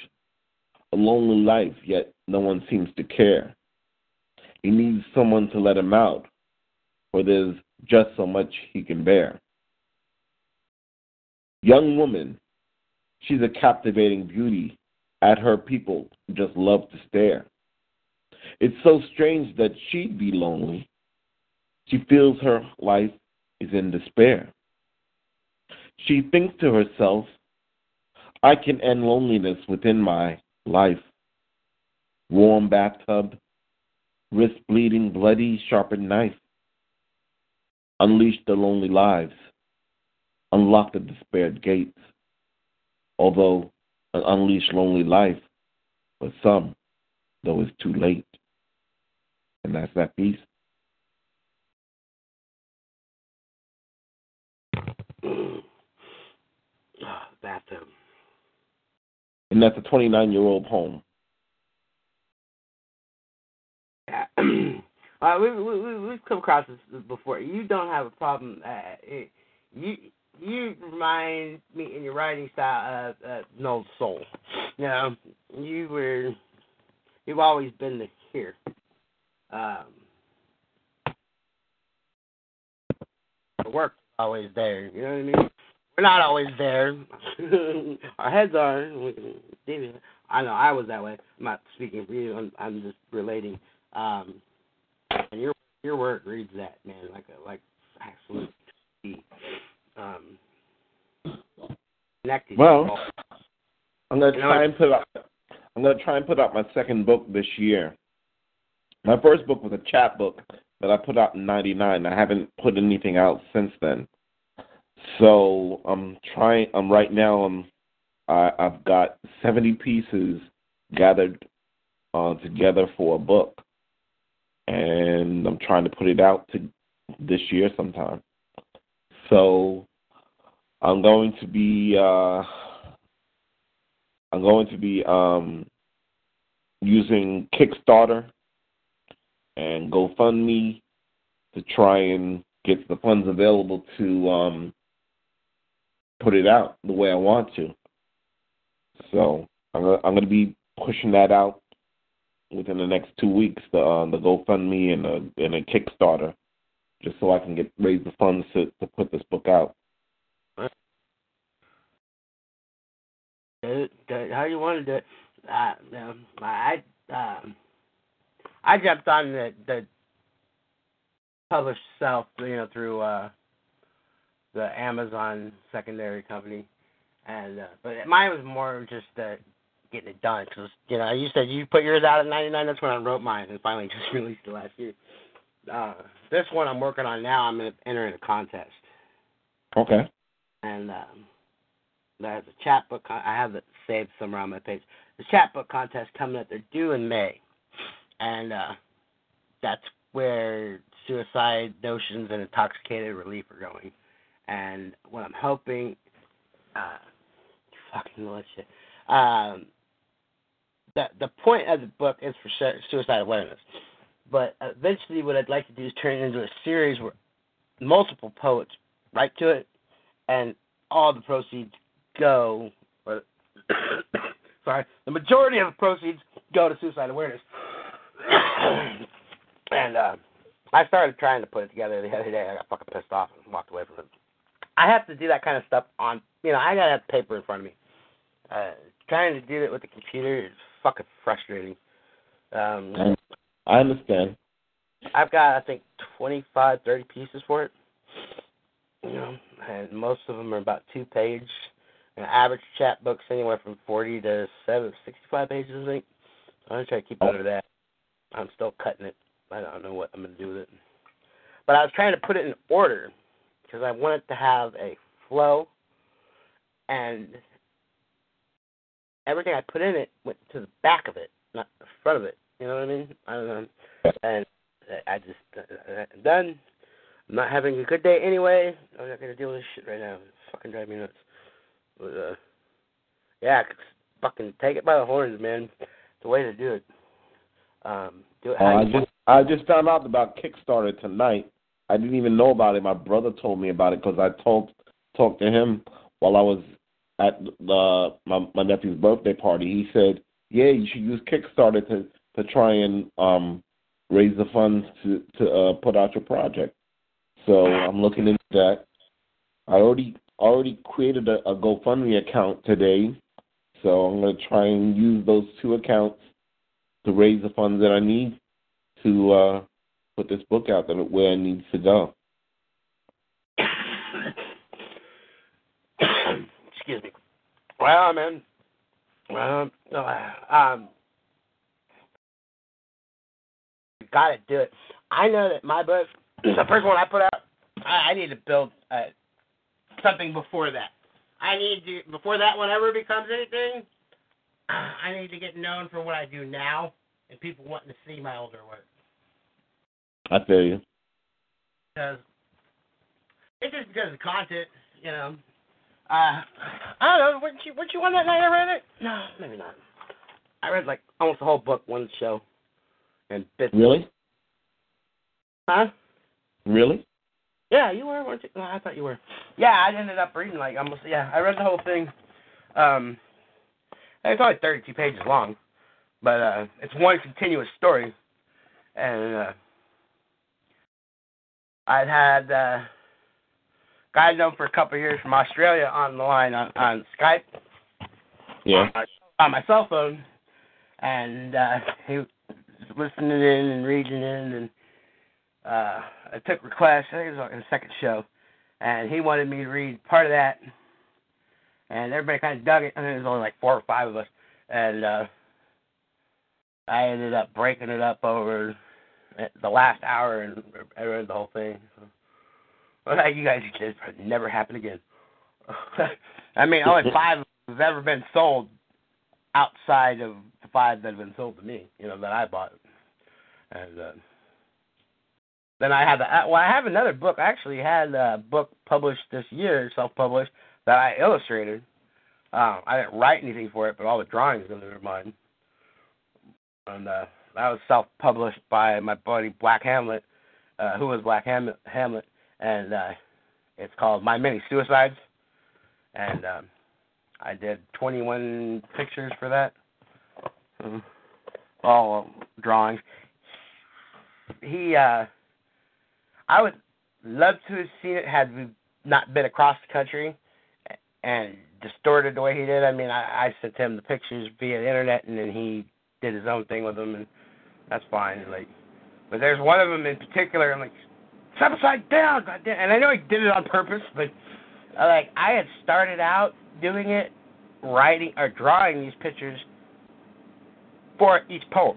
a lonely life, yet no one seems to care. He needs someone to let him out, for there's just so much he can bear. Young woman, she's a captivating beauty. At her, people just love to stare. It's so strange that she'd be lonely. She feels her life is in despair. She thinks to herself, I can end loneliness within my life. Warm bathtub, wrist bleeding, bloody, sharpened knife. Unleash the lonely lives. Unlock the despaired gates. Although an unleashed lonely life, for some, though it's too late. And that's that piece. Ah, bathtub. And that's a 29 year old home. *clears throat* Uh, we, we, we, we've come across this before. You don't have a problem. Uh, it, you you remind me in your writing style of uh, Noel Soul. You know, you were you've always been the here. Um, the work always there. You know what I mean? We're not always there. *laughs* Our heads are. We. I know I was that way. I'm not speaking for you. I'm, I'm just relating. Um, and your your work reads that man like a like absolute um connected. Well, I'm gonna You know, try and put out. I'm gonna try and put out my second book this year. My first book was a chapbook that I put out in '99. I haven't put anything out since then. So I'm trying. I'm right now. I'm. I, I've got 70 pieces gathered uh, together for a book, and I'm trying to put it out to this year sometime. So I'm going to be. Uh, I'm going to be um, using Kickstarter and GoFundMe to try and get the funds available to um, put it out the way I want to. So I'm gonna, I'm to be pushing that out within the next two weeks. The uh, the GoFundMe and a and a Kickstarter, just so I can get raise the funds to to put this book out. How you want to? Uh, um, I um, I jumped on the the published self, you know, through uh, the Amazon secondary company, and uh, but mine was more just uh, getting it done because you know you said you put yours out at ninety nine. That's when I wrote mine and finally *laughs* just released it last year. Uh, this one I'm working on now. I'm going to enter in a contest. Okay. And um, there's a chapbook. Con- I have it saved somewhere on my page. The chapbook contest coming up. They're due in May, and uh, that's where suicide notions and intoxicated relief are going. And what I'm hoping, uh, fucking shit. Um, the the point of the book is for suicide awareness, but eventually, what I'd like to do is turn it into a series where multiple poets write to it, and all the proceeds go. Or, *coughs* sorry, the majority of the proceeds go to suicide awareness. *coughs* and uh, I started trying to put it together the other day. I got fucking pissed off and walked away from it. I have to do that kind of stuff on, you know, I gotta have paper in front of me. Uh, trying to do it with the computer is fucking frustrating. Um, I understand. I've got, I think, twenty-five, thirty pieces for it. You know, and most of them are about two page. An average chapbook's anywhere from 40 to 7, 65 pages, I think. I'm to try to keep under that. I'm still cutting it. I don't know what I'm to do with it. But I was trying to put it in order because I wanted to have a flow and everything I put in it went to the back of it, not the front of it. You know what I mean? I don't know. And I just uh, done. I'm not having a good day anyway. I'm not gonna deal with this shit right now. It's fucking driving me nuts. But uh, yeah, fucking take it by the horns, man. It's The way to do it. Um, do it. Uh, I just I just found out about Kickstarter tonight. I didn't even know about it. My brother told me about it because I talked talked to him while I was at the my, my nephew's birthday party. He said, "Yeah, you should use Kickstarter to to try and um raise the funds to to uh, put out your project." So I'm looking into that. I already already created a, a GoFundMe account today, so I'm going to try and use those two accounts to raise the funds that I need to uh, put this book out there where it needs to go. Excuse me. Well, man. Well, um, You got to do it. I know that my book, the first one I put out, I, I need to build uh, something before that. I need to before that one ever becomes anything. I need to get known for what I do now, and people wanting to see my older work. I feel you. Because it's just because of the content, you know. Uh, I don't know. Weren't you weren't you on that night I read it? No, maybe not. I read like almost the whole book one show, and bits. Really? Huh? Really? Yeah, you were, weren't you? No, I thought you were. Yeah, I ended up reading like almost. Yeah, I read the whole thing. Um, it's only 32 pages long, but uh, it's one continuous story, and uh, I'd had uh, guy I'd known for a couple of years from Australia on the line on, on Skype. Yeah. On my, on my cell phone, and uh, he was listening in and reading in, and uh, I took requests. I think it was like the second show, and he wanted me to read part of that, and everybody kind of dug it. I think it was only like four or five of us, and uh, I ended up breaking it up over the last hour and I read the whole thing. Well, you guys just never happen again. *laughs* I mean, only five have ever been sold outside of the five that have been sold to me. You know that I bought. And uh, then I had the well, I have another book. I actually had a book published this year, self-published, that I illustrated. Um, I didn't write anything for it, but all the drawings in there are mine. And uh, that was self-published by my buddy Black Hamlet, uh, who was Black Ham- Hamlet, and uh, it's called My Many Suicides. And um, I did 21 pictures for that, um, all drawings. He, uh, I would love to have seen it had we not been across the country and distorted the way he did. I mean, I, I sent him the pictures via the internet, and then he did his own thing with them, and that's fine. Like, but there's one of them in particular. I'm like, it's upside down, goddamn. And I know he did it on purpose, but uh, like I had started out doing it, writing or drawing these pictures for each poem.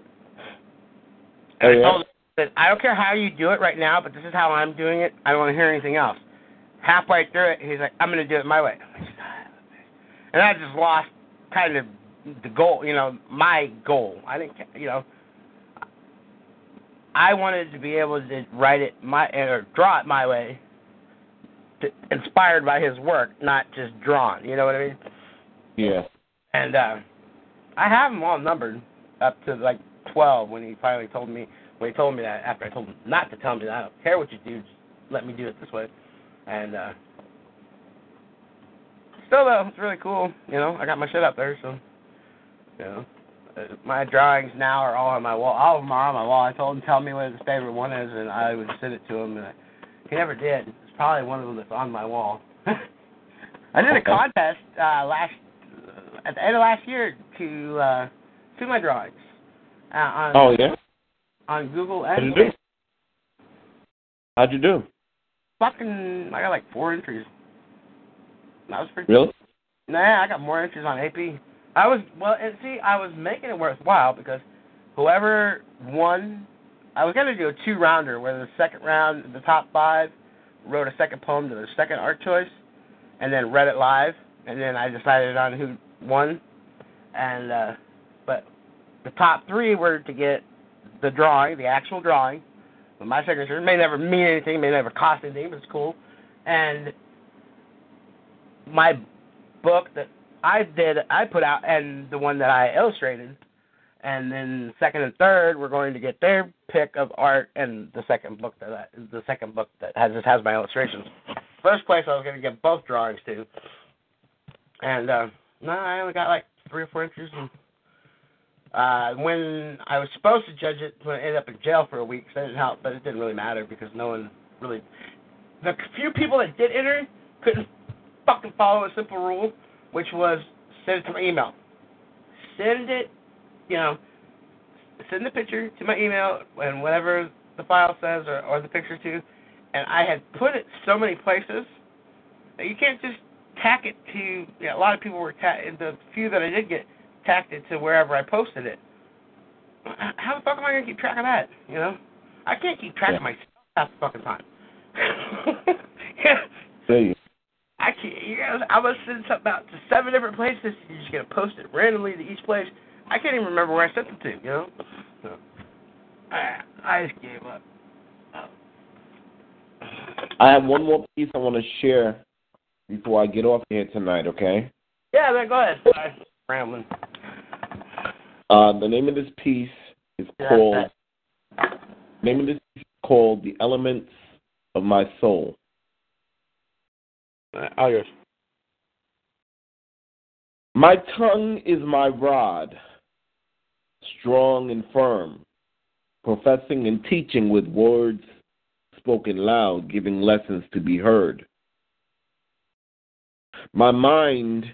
And Oh, I told him that I don't care how you do it right now, but this is how I'm doing it. I don't want to hear anything else. Halfway through it, he's like, "I'm going to do it my way," and I just lost kind of the goal. You know, my goal. I didn't, you know. I wanted to be able to write it my or draw it my way, to, inspired by his work, not just drawn. You know what I mean? Yeah. And uh, I have them all numbered up to like 12 when he finally told me when he told me that after I told him not to tell me that I don't care what you do, just let me do it this way. And uh, still though, it's really cool. You know, I got my shit up there, so you know. Uh, my drawings now are all on my wall. All of them are on my wall. I told him tell me what his favorite one is, and I would send it to him. And I, he never did. It's probably one of them that's on my wall. *laughs* I did a contest uh, last at the end of last year to uh, see my drawings uh, on Oh yeah. on Google How'd you do? How'd you do? fucking. I got like four entries. That was pretty. Really? Nah, I got more entries on AP. I was well, and see, I was making it worthwhile because whoever won, I was gonna do a two rounder where the second round, the top five, wrote a second poem to their second art choice, and then read it live, and then I decided on who won, and uh, but the top three were to get the drawing, the actual drawing, with my signature. It may never mean anything, may never cost anything, but it's cool, and my book that I did, I put out, and the one that I illustrated, and then second and third, we're going to get their pick of art, and the second book that I, the second book that has just has my illustrations. First place, I was going to get both drawings to, and uh, no, I only got like three or four entries. And, uh, when I was supposed to judge it, when I ended up in jail for a week, so that didn't help, but it didn't really matter because no one really. The few people that did enter couldn't fucking follow a simple rule, which was send it to my email. Send it, you know, send the picture to my email and whatever the file says or, or the picture to. And I had put it so many places that you can't just tack it to. You know, a lot of people were ta- the few that I did get tacked it to wherever I posted it. How the fuck am I gonna keep track of that? You know, I can't keep track of myself half the fucking time. *laughs* See. I can't. You guys, I must send something out to seven different places. You're just gonna post it randomly to each place. I can't even remember where I sent it to. You know. So, I I just gave up. I have one more piece I want to share before I get off here tonight. Okay. Yeah, man. Go ahead. Sorry. Rambling. Uh, the name of this piece is Yeah, called. Name of this piece is called "The Elements of My Soul." Uh, all yours. My tongue is my rod, strong and firm, professing and teaching with words spoken loud, giving lessons to be heard. My mind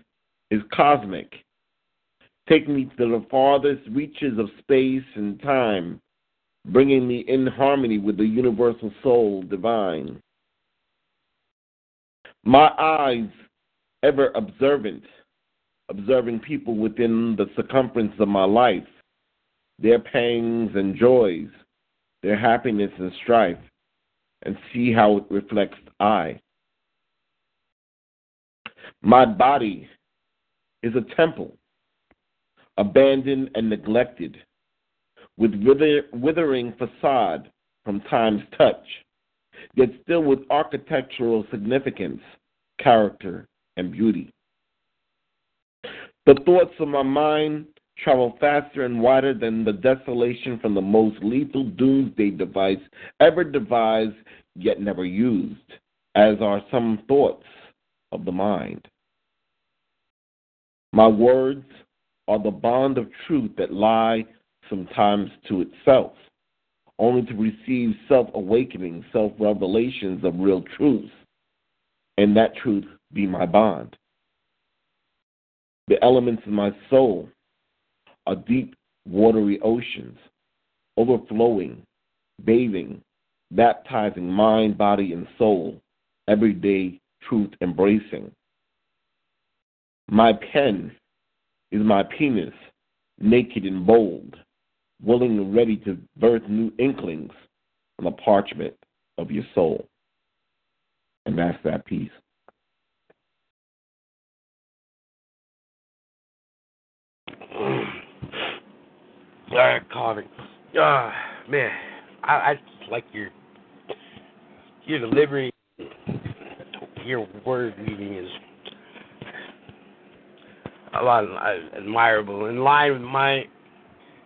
is cosmic, taking me to the farthest reaches of space and time, bringing me in harmony with the universal soul divine. My eyes, ever observant, observing people within the circumference of my life, their pangs and joys, their happiness and strife, and see how it reflects I. My body is a temple, abandoned and neglected, with wither, withering facade from time's touch, yet still with architectural significance, character, and beauty. The thoughts of my mind travel faster and wider than the desolation from the most lethal doomsday device ever devised yet never used, as are some thoughts of the mind. My words are the bond of truth that lie sometimes to itself, only to receive self awakening, self revelations of real truth, and that truth be my bond. The elements of my soul are deep, watery oceans, overflowing, bathing, baptizing mind, body, and soul, everyday truth embracing. My pen is my penis, naked and bold, willing and ready to birth new inklings on the parchment of your soul. And that's that piece. All Carving. Ah, man, I, I just like your your delivery, your word reading is a lot uh, admirable, in line with my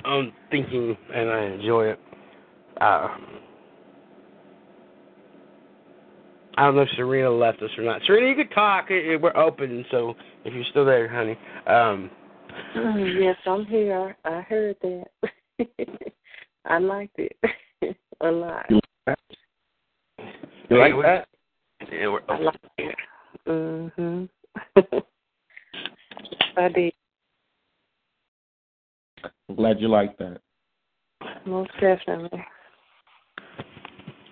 own thinking, and I enjoy it. Uh, I don't know if Serena left us or not. Serena, you could talk. We're open, so if you're still there, honey. Um, *clears throat* yes, I'm here. I heard that. *laughs* I liked it *laughs* a lot. You like that? Yeah, we're I like it. Mhm. *laughs* I did. I'm glad you like that. Most definitely. *sighs*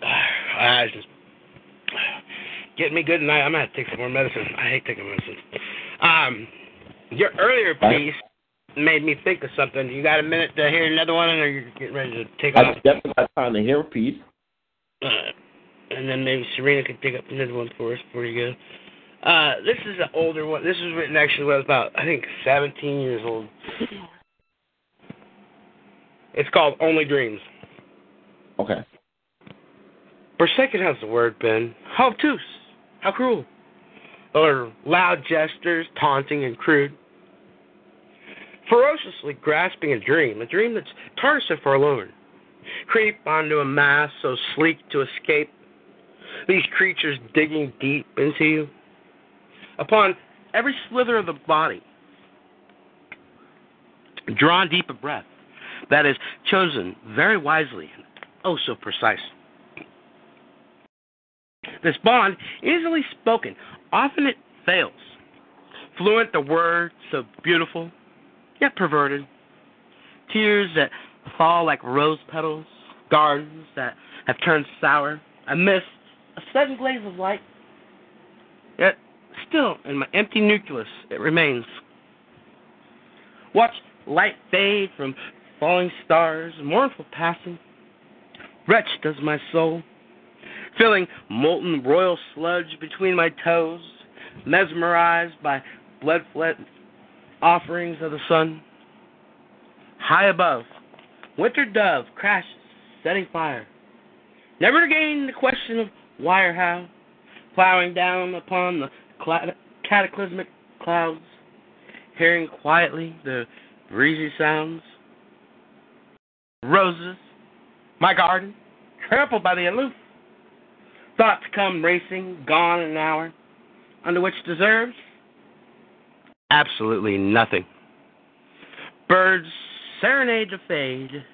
I just getting me good tonight. I'm gonna have to take some more medicine. I hate taking medicine. Um, your earlier piece made me think of something. You got a minute to hear another one, or you're getting ready to take I off? I definitely got time to hear a piece. Uh, and then maybe Serena could pick up another one for us before you go. Uh, this is an older one. This was written actually when I was about, I think, 17 years old. It's called Only Dreams. Okay. Forsaken has the word been. How obtuse, how cruel. Or loud gestures, taunting and crude. Ferociously grasping a dream, a dream that's tarnished and forlorn. Creep onto a mass so sleek to escape. These creatures digging deep into you. Upon every slither of the body, drawn deep a breath that is chosen very wisely and oh so precise. This bond, easily spoken, often it fails. Fluent the word, so beautiful, yet perverted. Tears that fall like rose petals, gardens that have turned sour, a mist, a sudden blaze of light. Yet still in my empty nucleus it remains. Watch light fade from falling stars, mournful passing. Wretched does my soul, feeling molten royal sludge between my toes, mesmerized by blood fled offerings of the sun. High above, winter dove crashes, setting fire. Never again the question of why or how, plowing down upon the cataclysmic clouds, hearing quietly the breezy sounds. Roses, my garden, trampled by the aloof. Thoughts come racing, gone in an hour, under which deserves absolutely nothing. Birds serenade to fade,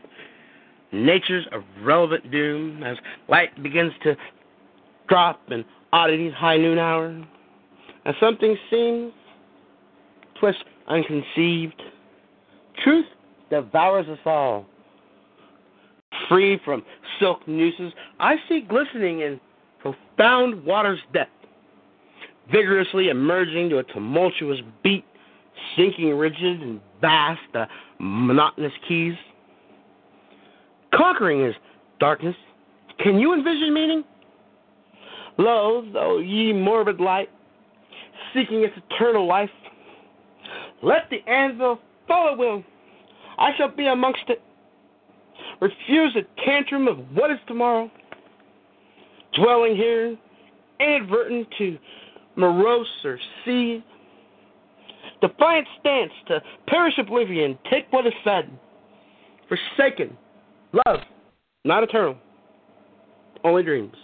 nature's irrelevant doom as light begins to drop in oddity's high noon hour, as something seems twist unconceived. Truth devours us all. Free from silk nooses, I see glistening in profound water's depth, vigorously emerging to a tumultuous beat, sinking rigid and vast, the monotonous keys. Conquering his darkness, can you envision meaning? Lo, though ye morbid light, seeking its eternal life, let the anvil fall at will. I shall be amongst it. Refuse a tantrum of what is tomorrow. Dwelling here, inadvertent to morose or sea. Defiant stance to perish oblivion, take what is fed. Forsaken, love, not eternal, only dreams.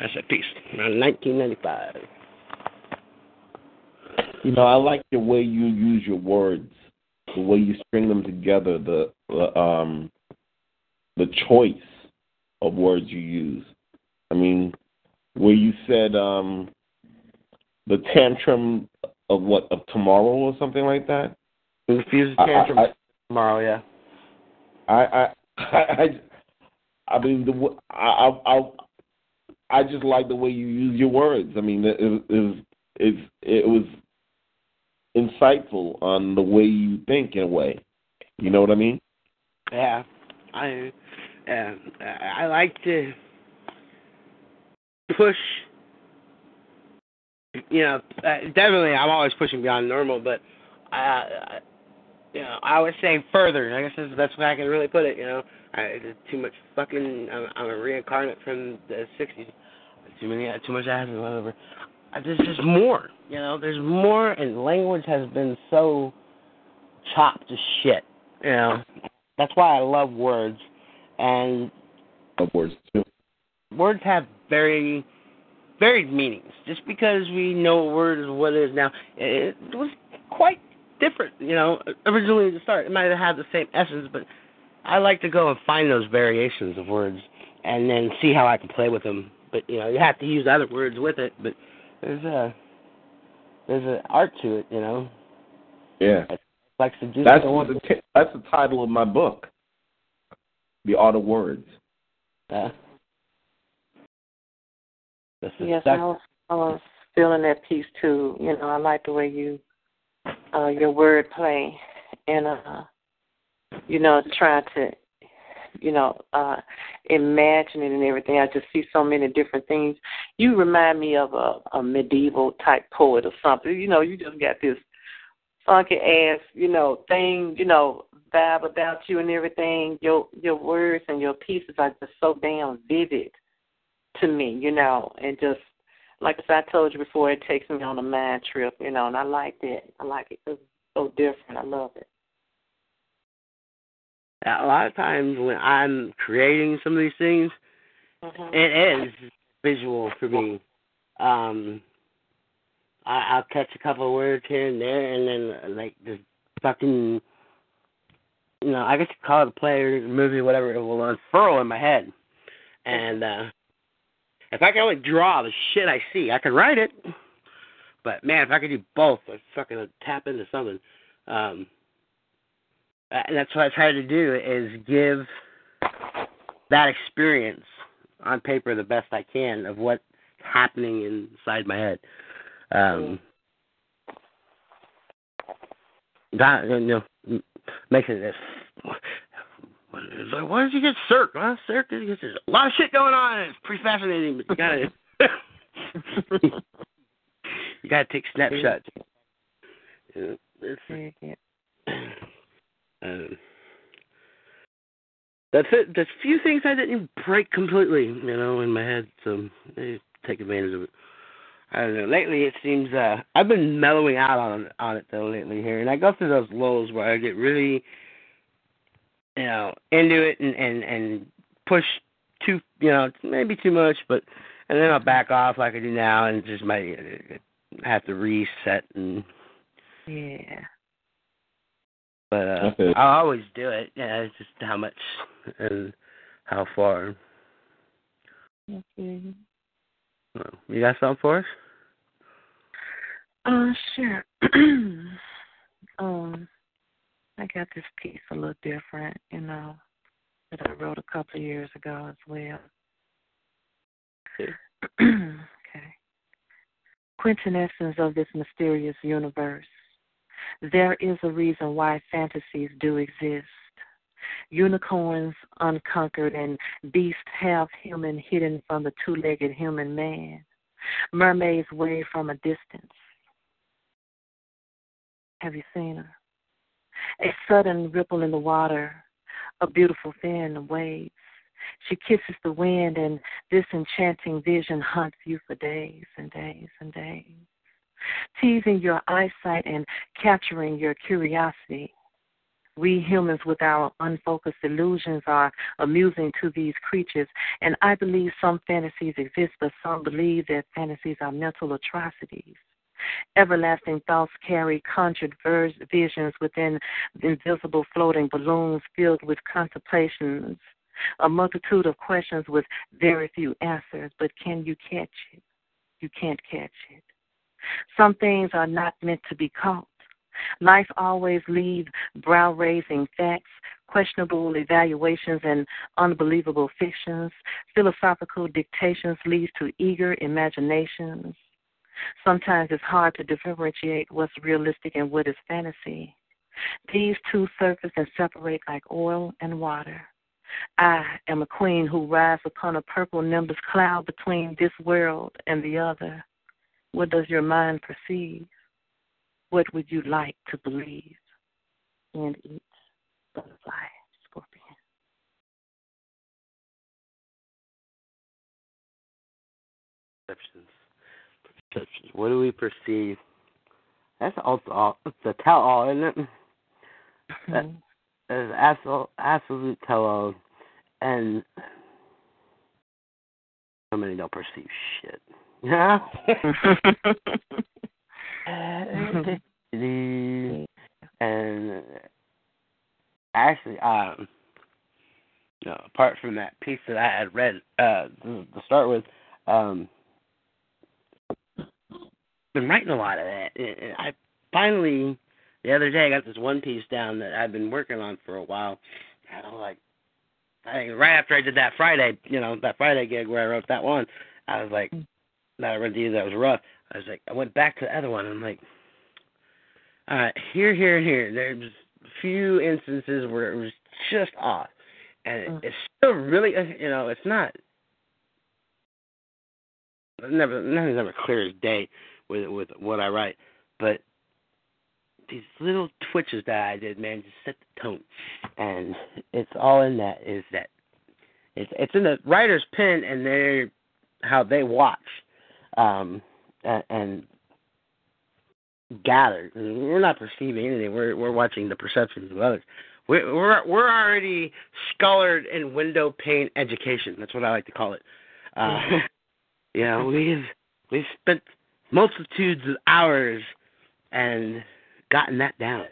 That's a piece around 1995. You know, I like the way you use your words, the way you string them together, the um, the choice of words you use. I mean, where you said um, the tantrum of what of tomorrow or something like that. Refuse tantrum I, I, tomorrow, yeah. I I *laughs* I I mean the I I I just like the way you use your words. I mean it it, it, it was insightful on the way you think in a way. You know what I mean? Yeah, I uh, I like to push. You know, uh, definitely, I'm always pushing beyond normal, but uh, you know, I would say further. I guess that's the best way I can really put it. You know, I, it's too much fucking. I'm, I'm a reincarnate from the '60s. Too many, too much ass and whatever. There's just more. You know, there's more, and language has been so chopped to shit. You know, that's why I love words, and love words too. Words have very varied meanings. Just because we know a word is what it is now, it was quite different. You know, originally at the start, it might have had the same essence, but I like to go and find those variations of words and then see how I can play with them. But you know, you have to use other words with it. But there's a there's an art to it, you know. Yeah. Like seduce that's the the t- that's the title of my book. The Art of Words. Yeah. yes, I was, I was feeling that piece too. You know, I like the way you uh your word play and uh you know, trying to you know, uh imagine it and everything. I just see so many different things. You remind me of a, a medieval type poet or something. You know, you just got this funky ass, you know, thing, you know, vibe about you and everything. Your your words and your pieces are just so damn vivid to me, you know, and just like I said, I told you before, it takes me on a mind trip, you know, and I like that. I like it it's so different. I love it. A lot of times when I'm creating some of these things, mm-hmm. it is visual for me. Um, I, I'll catch a couple of words here and there, and then like the fucking, you know, I guess you call it a play or movie, whatever. It will unfurl in my head, and uh if I can only draw the shit I see, I can write it. But man, if I could do both, I'd fucking tap into something. Um, and that's what I try to do is give that experience on paper the best I can of what's happening inside my head. Um, that you know makes it it's like, why did you get Cirque? Cirque, there's a lot of shit going on. It's pretty fascinating, but you gotta, *laughs* you gotta take snapshots. It's, um, that's it. There's a few things I didn't break completely, you know, in my head, so I take advantage of it. I don't know. Lately, it seems uh I've been mellowing out on on it though lately here, and I go through those lulls where I get really you know, into it and and and push too, you know, maybe too much, but and then I'll back off like I do now and just might have to reset and yeah. But uh, Okay. I'll always do it. Yeah, it's just how much and how far. Okay. You got something for us? Uh, sure. *clears throat* um, I got this piece a little different, you know, that I wrote a couple of years ago as well. okay. *clears throat* Quintessence of this mysterious universe. There is a reason why fantasies do exist. Unicorns unconquered, and beasts half human hidden from the two legged human man, mermaids wave from a distance. Have you seen her? A sudden ripple in the water, a beautiful of waves. She kisses the wind, and this enchanting vision haunts you for days and days and days, teasing your eyesight and capturing your curiosity. We humans, with our unfocused illusions, are amusing to these creatures, and I believe some fantasies exist, but some believe that fantasies are mental atrocities. Everlasting thoughts carry conjured visions within invisible floating balloons filled with contemplations, a multitude of questions with very few answers. But can you catch it? You can't catch it. Some things are not meant to be caught. Life always leaves brow raising facts, questionable evaluations, and unbelievable fictions. Philosophical dictations lead to eager imaginations. Sometimes it's hard to differentiate what's realistic and what is fantasy. These two surface and separate like oil and water. I am a queen who rides upon a purple nimbus cloud between this world and the other. What does your mind perceive? What would you like to believe? And eat butterfly, scorpion. Perceptions. Perceptions. What do we perceive? That's also all. It's a tell all, isn't it? Mm-hmm. That is absolute, absolute tell all, and so many don't perceive shit. Yeah. *laughs* *laughs* *laughs* *laughs* and actually, um, know, apart from that piece that I had read uh, to start with, um, been writing a lot of that. I finally the other day I got this one piece down that I've been working on for a while. And I was like, I think right after I did that Friday, you know, that Friday gig where I wrote that one, I was like, that I read to you that was rough. I was like, I went back to the other one. I'm like, all right, here, here, here. There's a few instances where it was just off, and it, it's still really, uh, you know, it's not. Never, nothing's ever clear as day with with what I write, but these little twitches that I did, man, just set the tone, and it's all in that. Is that it's it's in the writer's pen and they're how they watch, um, and, and gather. We're not perceiving anything. We're we're watching the perceptions of others. We're we're, we're already scholared in window pane education. That's what I like to call it. Uh, *laughs* yeah, we've we've spent multitudes of hours and gotten that down.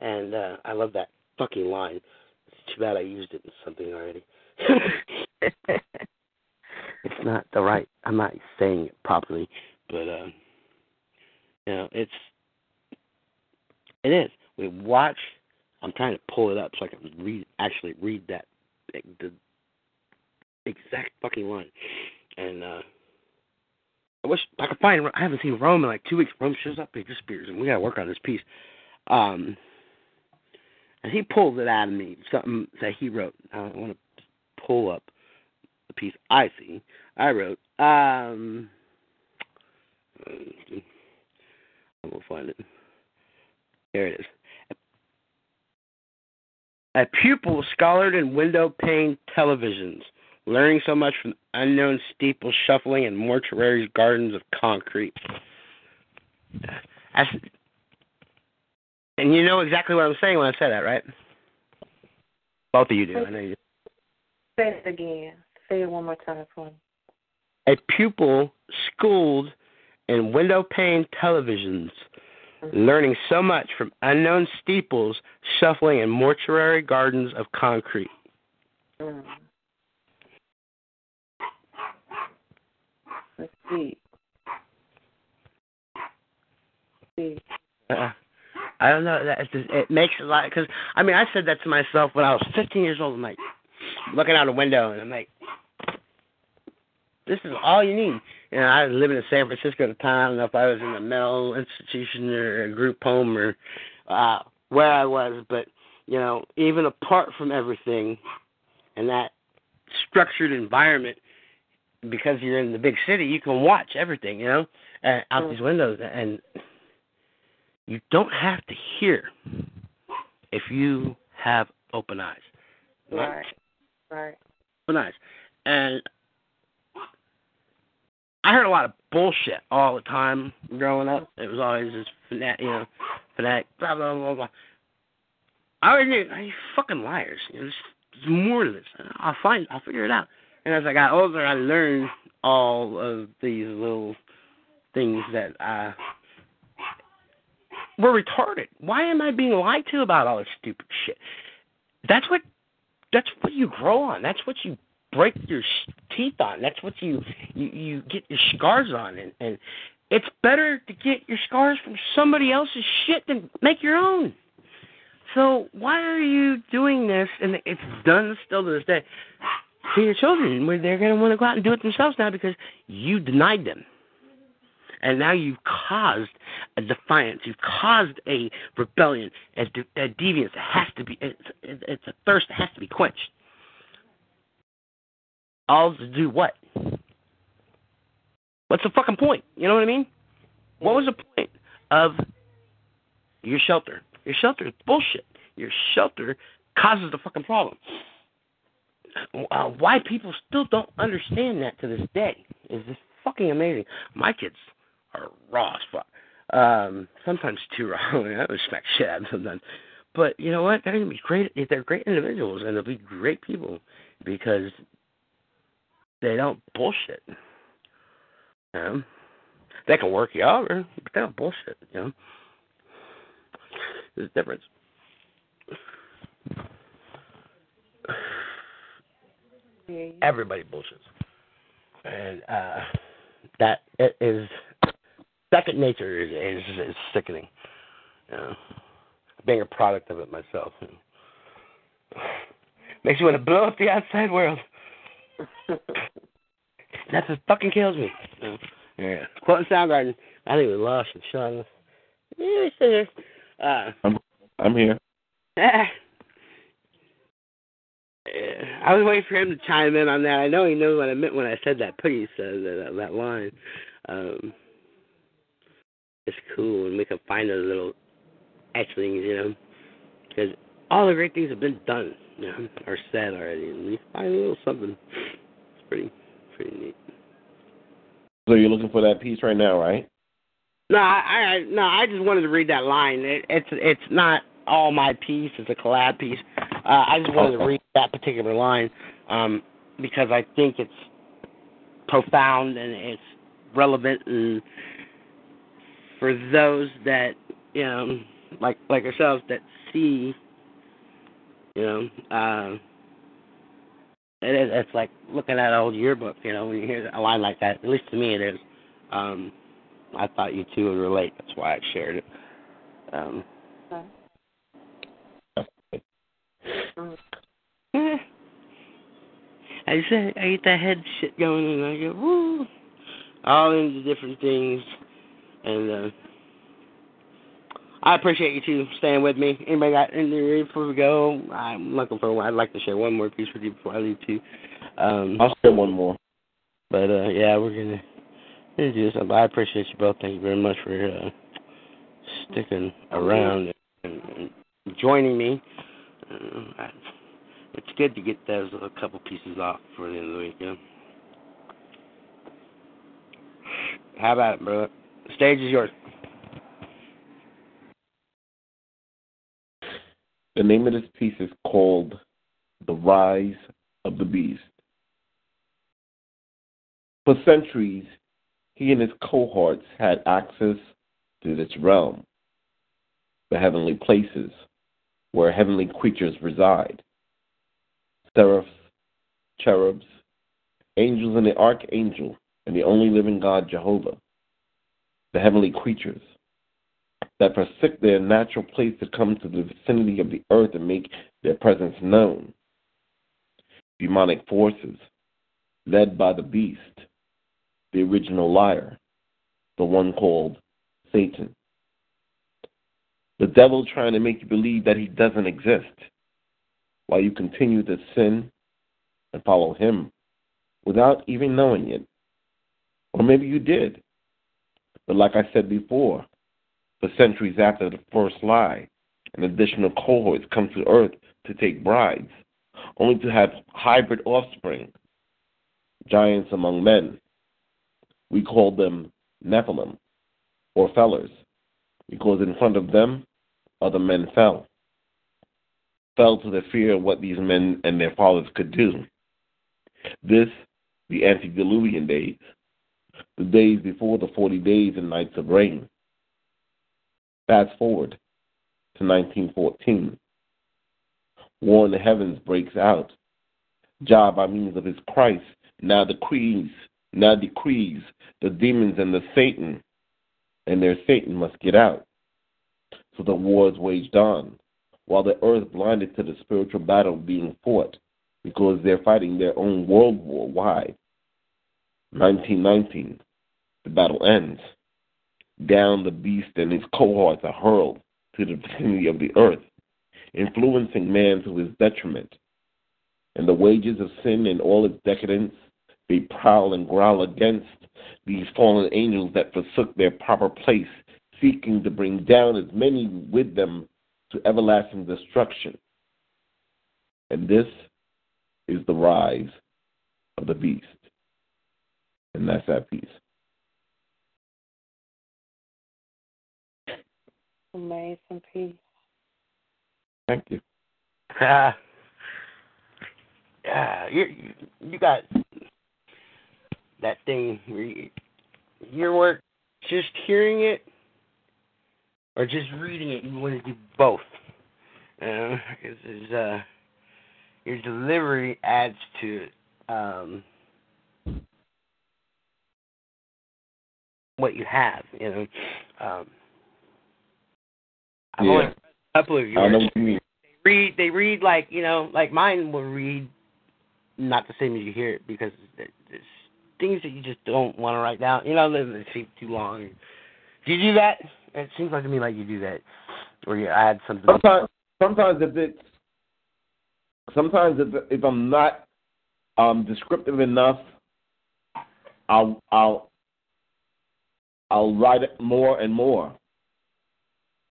And uh, I love that fucking line. It's too bad I used it in something already. *laughs* *laughs* it's not the right. I'm not saying it properly, but uh, you know, it's it is. We watch. I'm trying to pull it up so I can read actually read that the exact fucking line. And uh I wish I could find. I haven't seen Rome in like two weeks. Rome shows up, he disappears, and we gotta work on this piece. Um, and he pulled it out of me, something that he wrote. I want to pull up the piece I see. I wrote. Um, I will find it. There it is. A pupil scholared in window pane televisions learning so much from unknown steeples shuffling and mortuaries gardens of concrete. That's, and you know exactly what I'm saying when I say that, right? Both of you do. I know you. Say it again. Say it one more time for me. A pupil schooled in window pane televisions, learning so much from unknown steeples shuffling in mortuary gardens of concrete. Mm. Let's see. Let's see. Uh, I don't know. That just, it makes a lot because I mean I said that to myself when I was 15 years old. I'm like looking out a window and I'm like, this is all you need. You know, I was living in San Francisco at the time. I don't know if I was in a mental institution or a group home or uh where I was, but you know, even apart from everything and that structured environment, because you're in the big city, you can watch everything, you know, uh, out these windows, and you don't have to hear if you have open eyes. Right. Right. Open eyes, and I heard a lot of bullshit all the time growing up. It was always this fanatic, you know, fanatic, blah blah blah blah. I always knew, are you fucking liars? You know, there's, there's more to this. I'll find, I'll figure it out. And as I got older, I learned all of these little things that uh were retarded. Why am I being lied to about all this stupid shit? That's what that's what you grow on. That's what you break your teeth on. That's what you you, you get your scars on, and, and it's better to get your scars from somebody else's shit than make your own. So why are you doing this? And it's done still to this day to your children, where they're going to want to go out and do it themselves now because you denied them. And now you've caused a defiance. You've caused a rebellion, a, de- a deviance. It has to be. It's, it's a thirst that has to be quenched. All to do what? What's the fucking point? You know what I mean? What was the point of your shelter? Your shelter is bullshit. Your shelter causes the fucking problem. Uh, why people still don't understand that to this day is just fucking amazing. My kids are raw as fuck. Um, sometimes too raw. *laughs* I would smack shit out of them sometimes. But you know what? They're gonna be great. They're great individuals, and they'll be great people because they don't bullshit. You know? They can work you over, but they don't bullshit. You know, there's a difference. Everybody bullshits, and uh, that is second nature is is, is sickening. You know, being a product of it myself you know. makes you want to blow up the outside world. *laughs* That's what fucking kills me. You know? Yeah. Quoting Soundgarden. I think we lost him, Sean. Yeah, he's still here. Uh, I'm I'm here. *laughs* I was waiting for him to chime in on that. I know he knows what I meant when I said that piece, uh, that that line. Um, it's cool, and we can find those little etchings, you know, because all the great things have been done, you know, or said already, and we find a little something. It's pretty, pretty neat. So you're looking for that piece right now, right? No, I, I no, I just wanted to read that line. It, it's it's not all my piece; it's a collab piece. Uh, I just wanted to read that particular line um, because I think it's profound and it's relevant, and for those that you know, like like ourselves, that see, you know, uh, it is. It's like looking at an old yearbook. You know, when you hear a line like that, at least to me, it is. Um, I thought you two would relate. That's why I shared it. Um, *laughs* I said I get that head shit going and I go woo, all into different things, and uh, I appreciate you two staying with me. Anybody got anything before we go? I'm looking for one. I'd like to share one more piece with you before I leave too. Um, I'll share one more. But uh, yeah, we're gonna, gonna do this. I appreciate you both. Thank you very much for uh, sticking around and, and joining me. Uh, it's good to get those a couple pieces off for the end of the week. Yeah. How about it, brother? The stage is yours. The name of this piece is called The Rise of the Beast. For centuries, he and his cohorts had access to this realm, the heavenly places where heavenly creatures reside seraphs, cherubs, angels, and the archangel, and the only living God, Jehovah, the heavenly creatures that forsake their natural place to come to the vicinity of the earth and make their presence known. Demonic forces, led by the beast, the original liar, the one called Satan. The devil trying to make you believe that he doesn't exist while you continue to sin and follow him without even knowing it. Or maybe you did. But like I said before, for centuries after the first lie, an additional cohorts come to earth to take brides, only to have hybrid offspring, giants among men. We call them Nephilim, or fellers, because in front of them other men fell. Fell to the fear of what these men and their fathers could do. This, the antediluvian days, the days before the 40 days and nights of rain. Fast forward to 1914. War in the heavens breaks out. Jah, by means of his Christ, now decrees, now decrees the demons and the Satan and their Satan must get out. So the war is waged on, while the earth blinded to the spiritual battle being fought, because they're fighting their own world war wide. 1919, the battle ends. Down the beast and his cohorts are hurled to the *laughs* vicinity of the earth, influencing man to his detriment. And the wages of sin and all its decadence, they prowl and growl against these fallen angels that forsook their proper place, seeking to bring down as many with them to everlasting destruction. And this is the rise of the beast. And that's that piece. Amazing piece. Thank you. Ah, *laughs* yeah, you you got that thing. You, your work, just hearing it or just reading it. You want to do both. Uh, is uh, your delivery adds to. Um, what you have, you know. Um, I've Yeah. only read a couple of I know what you mean. They read, they read like you know, like mine will read not the same as you hear it because there- there's things that you just don't want to write down. You know, they seem too long. Do you do that? It seems like to me like you do that, or you add something. Sometimes, sometimes if it's, sometimes if if I'm not um, descriptive enough, I'll I'll I'll write it more and more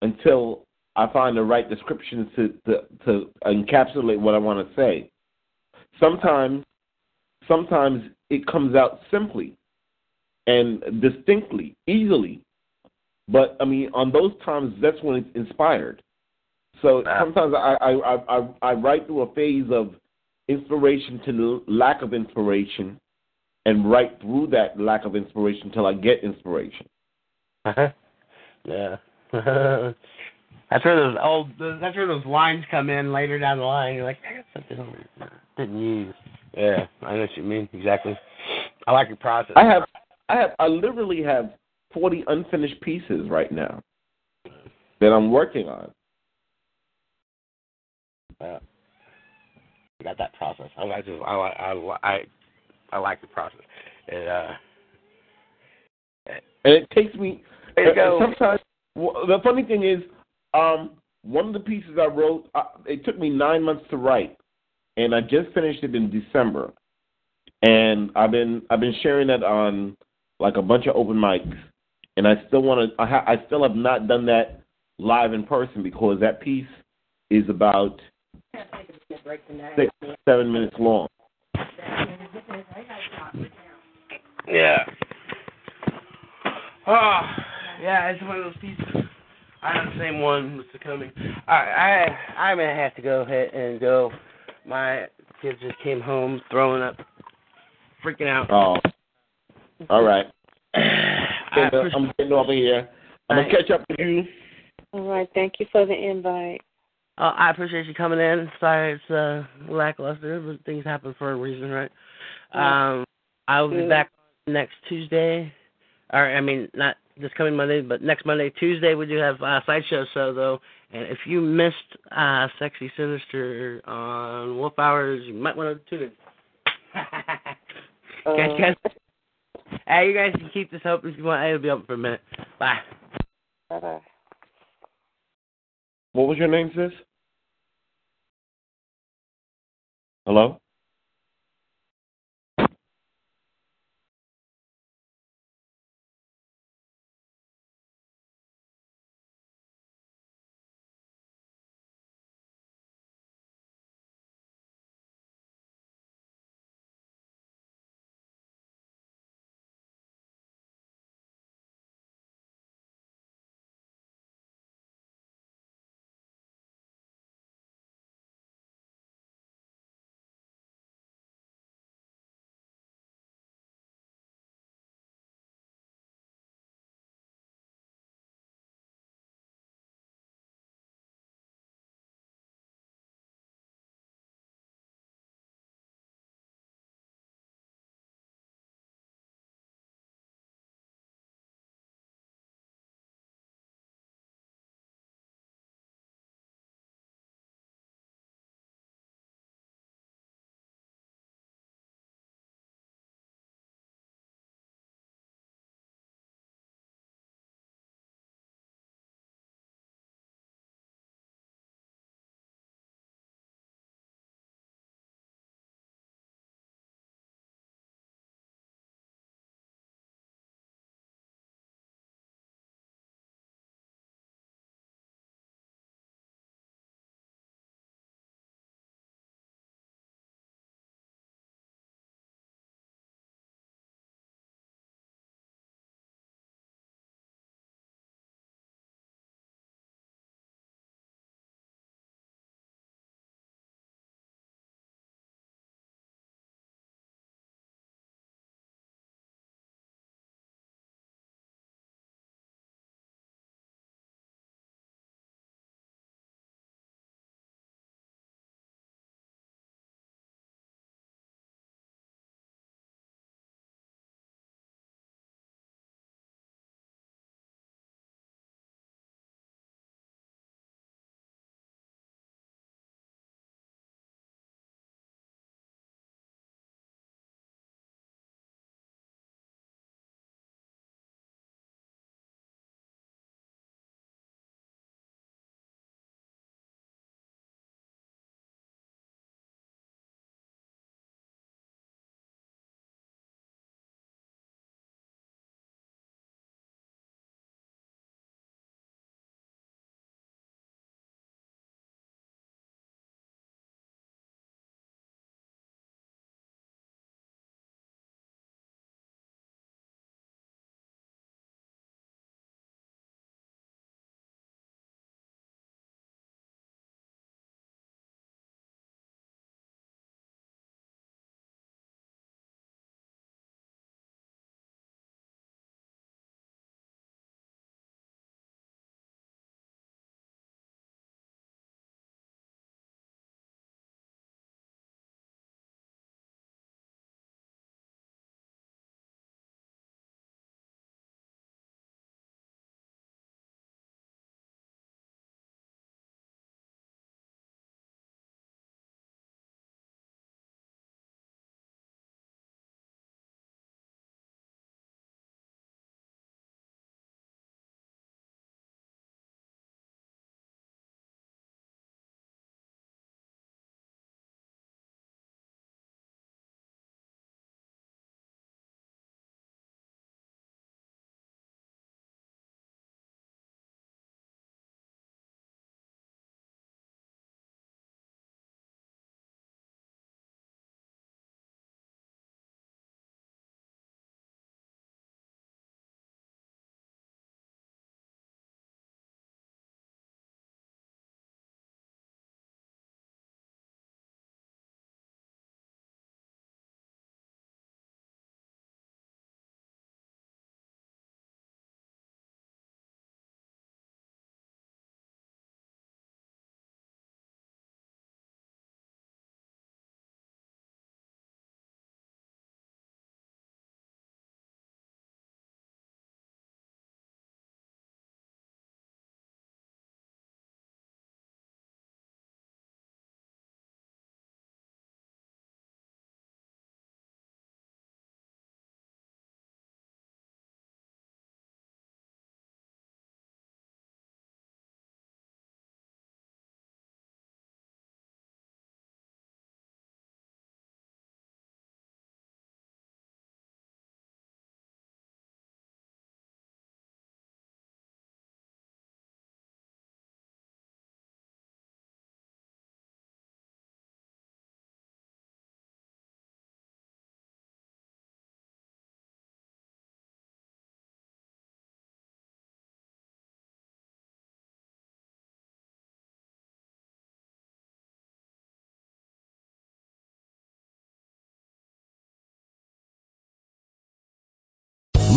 until I find the right descriptions to to, to encapsulate what I want to say. Sometimes, sometimes it comes out simply and distinctly, easily. But I mean, on those times, that's when it's inspired. So sometimes I I, I I I write through a phase of inspiration to lack of inspiration, and write through that lack of inspiration till I get inspiration. Uhhuh *laughs* Yeah. *laughs* that's where those old. That's where those lines come in later down the line. You're like, I got something over didn't use. Yeah, I know what you mean exactly. I like your process. I have I have I literally have forty unfinished pieces right now that I'm working on. Yeah. I got that process. I like just I like I I I like the process. It uh and it takes me. There you go. Sometimes well, the funny thing is, um, one of the pieces I wrote, uh, it took me nine months to write, and I just finished it in December, and I've been I've been sharing that on like a bunch of open mics, and I still want to I, ha- I still have not done that live in person because that piece is about six seven minutes long. Yeah. Oh, yeah, it's one of those pieces. I have the same one Mr. coming. All right, I I'm gonna have to go ahead and go. My kids just came home throwing up, freaking out. Oh, all right. *sighs* I appreciate- I'm getting over here. I'm gonna catch up with you. All right. Thank you for the invite. Uh, I appreciate you coming in. Sorry it's uh, lackluster, but things happen for a reason, right? Um, I will be Good. back next Tuesday. Or I mean, not this coming Monday, but next Monday, Tuesday we do have uh, sideshow show though. And if you missed uh, Sexy Sinister on Wolf Hours, you might want to tune in. *laughs* Guys, guys. Hey, you guys can keep this open if you want. It'll be open for a minute. Bye. Bye bye. What was your name, sis? Hello?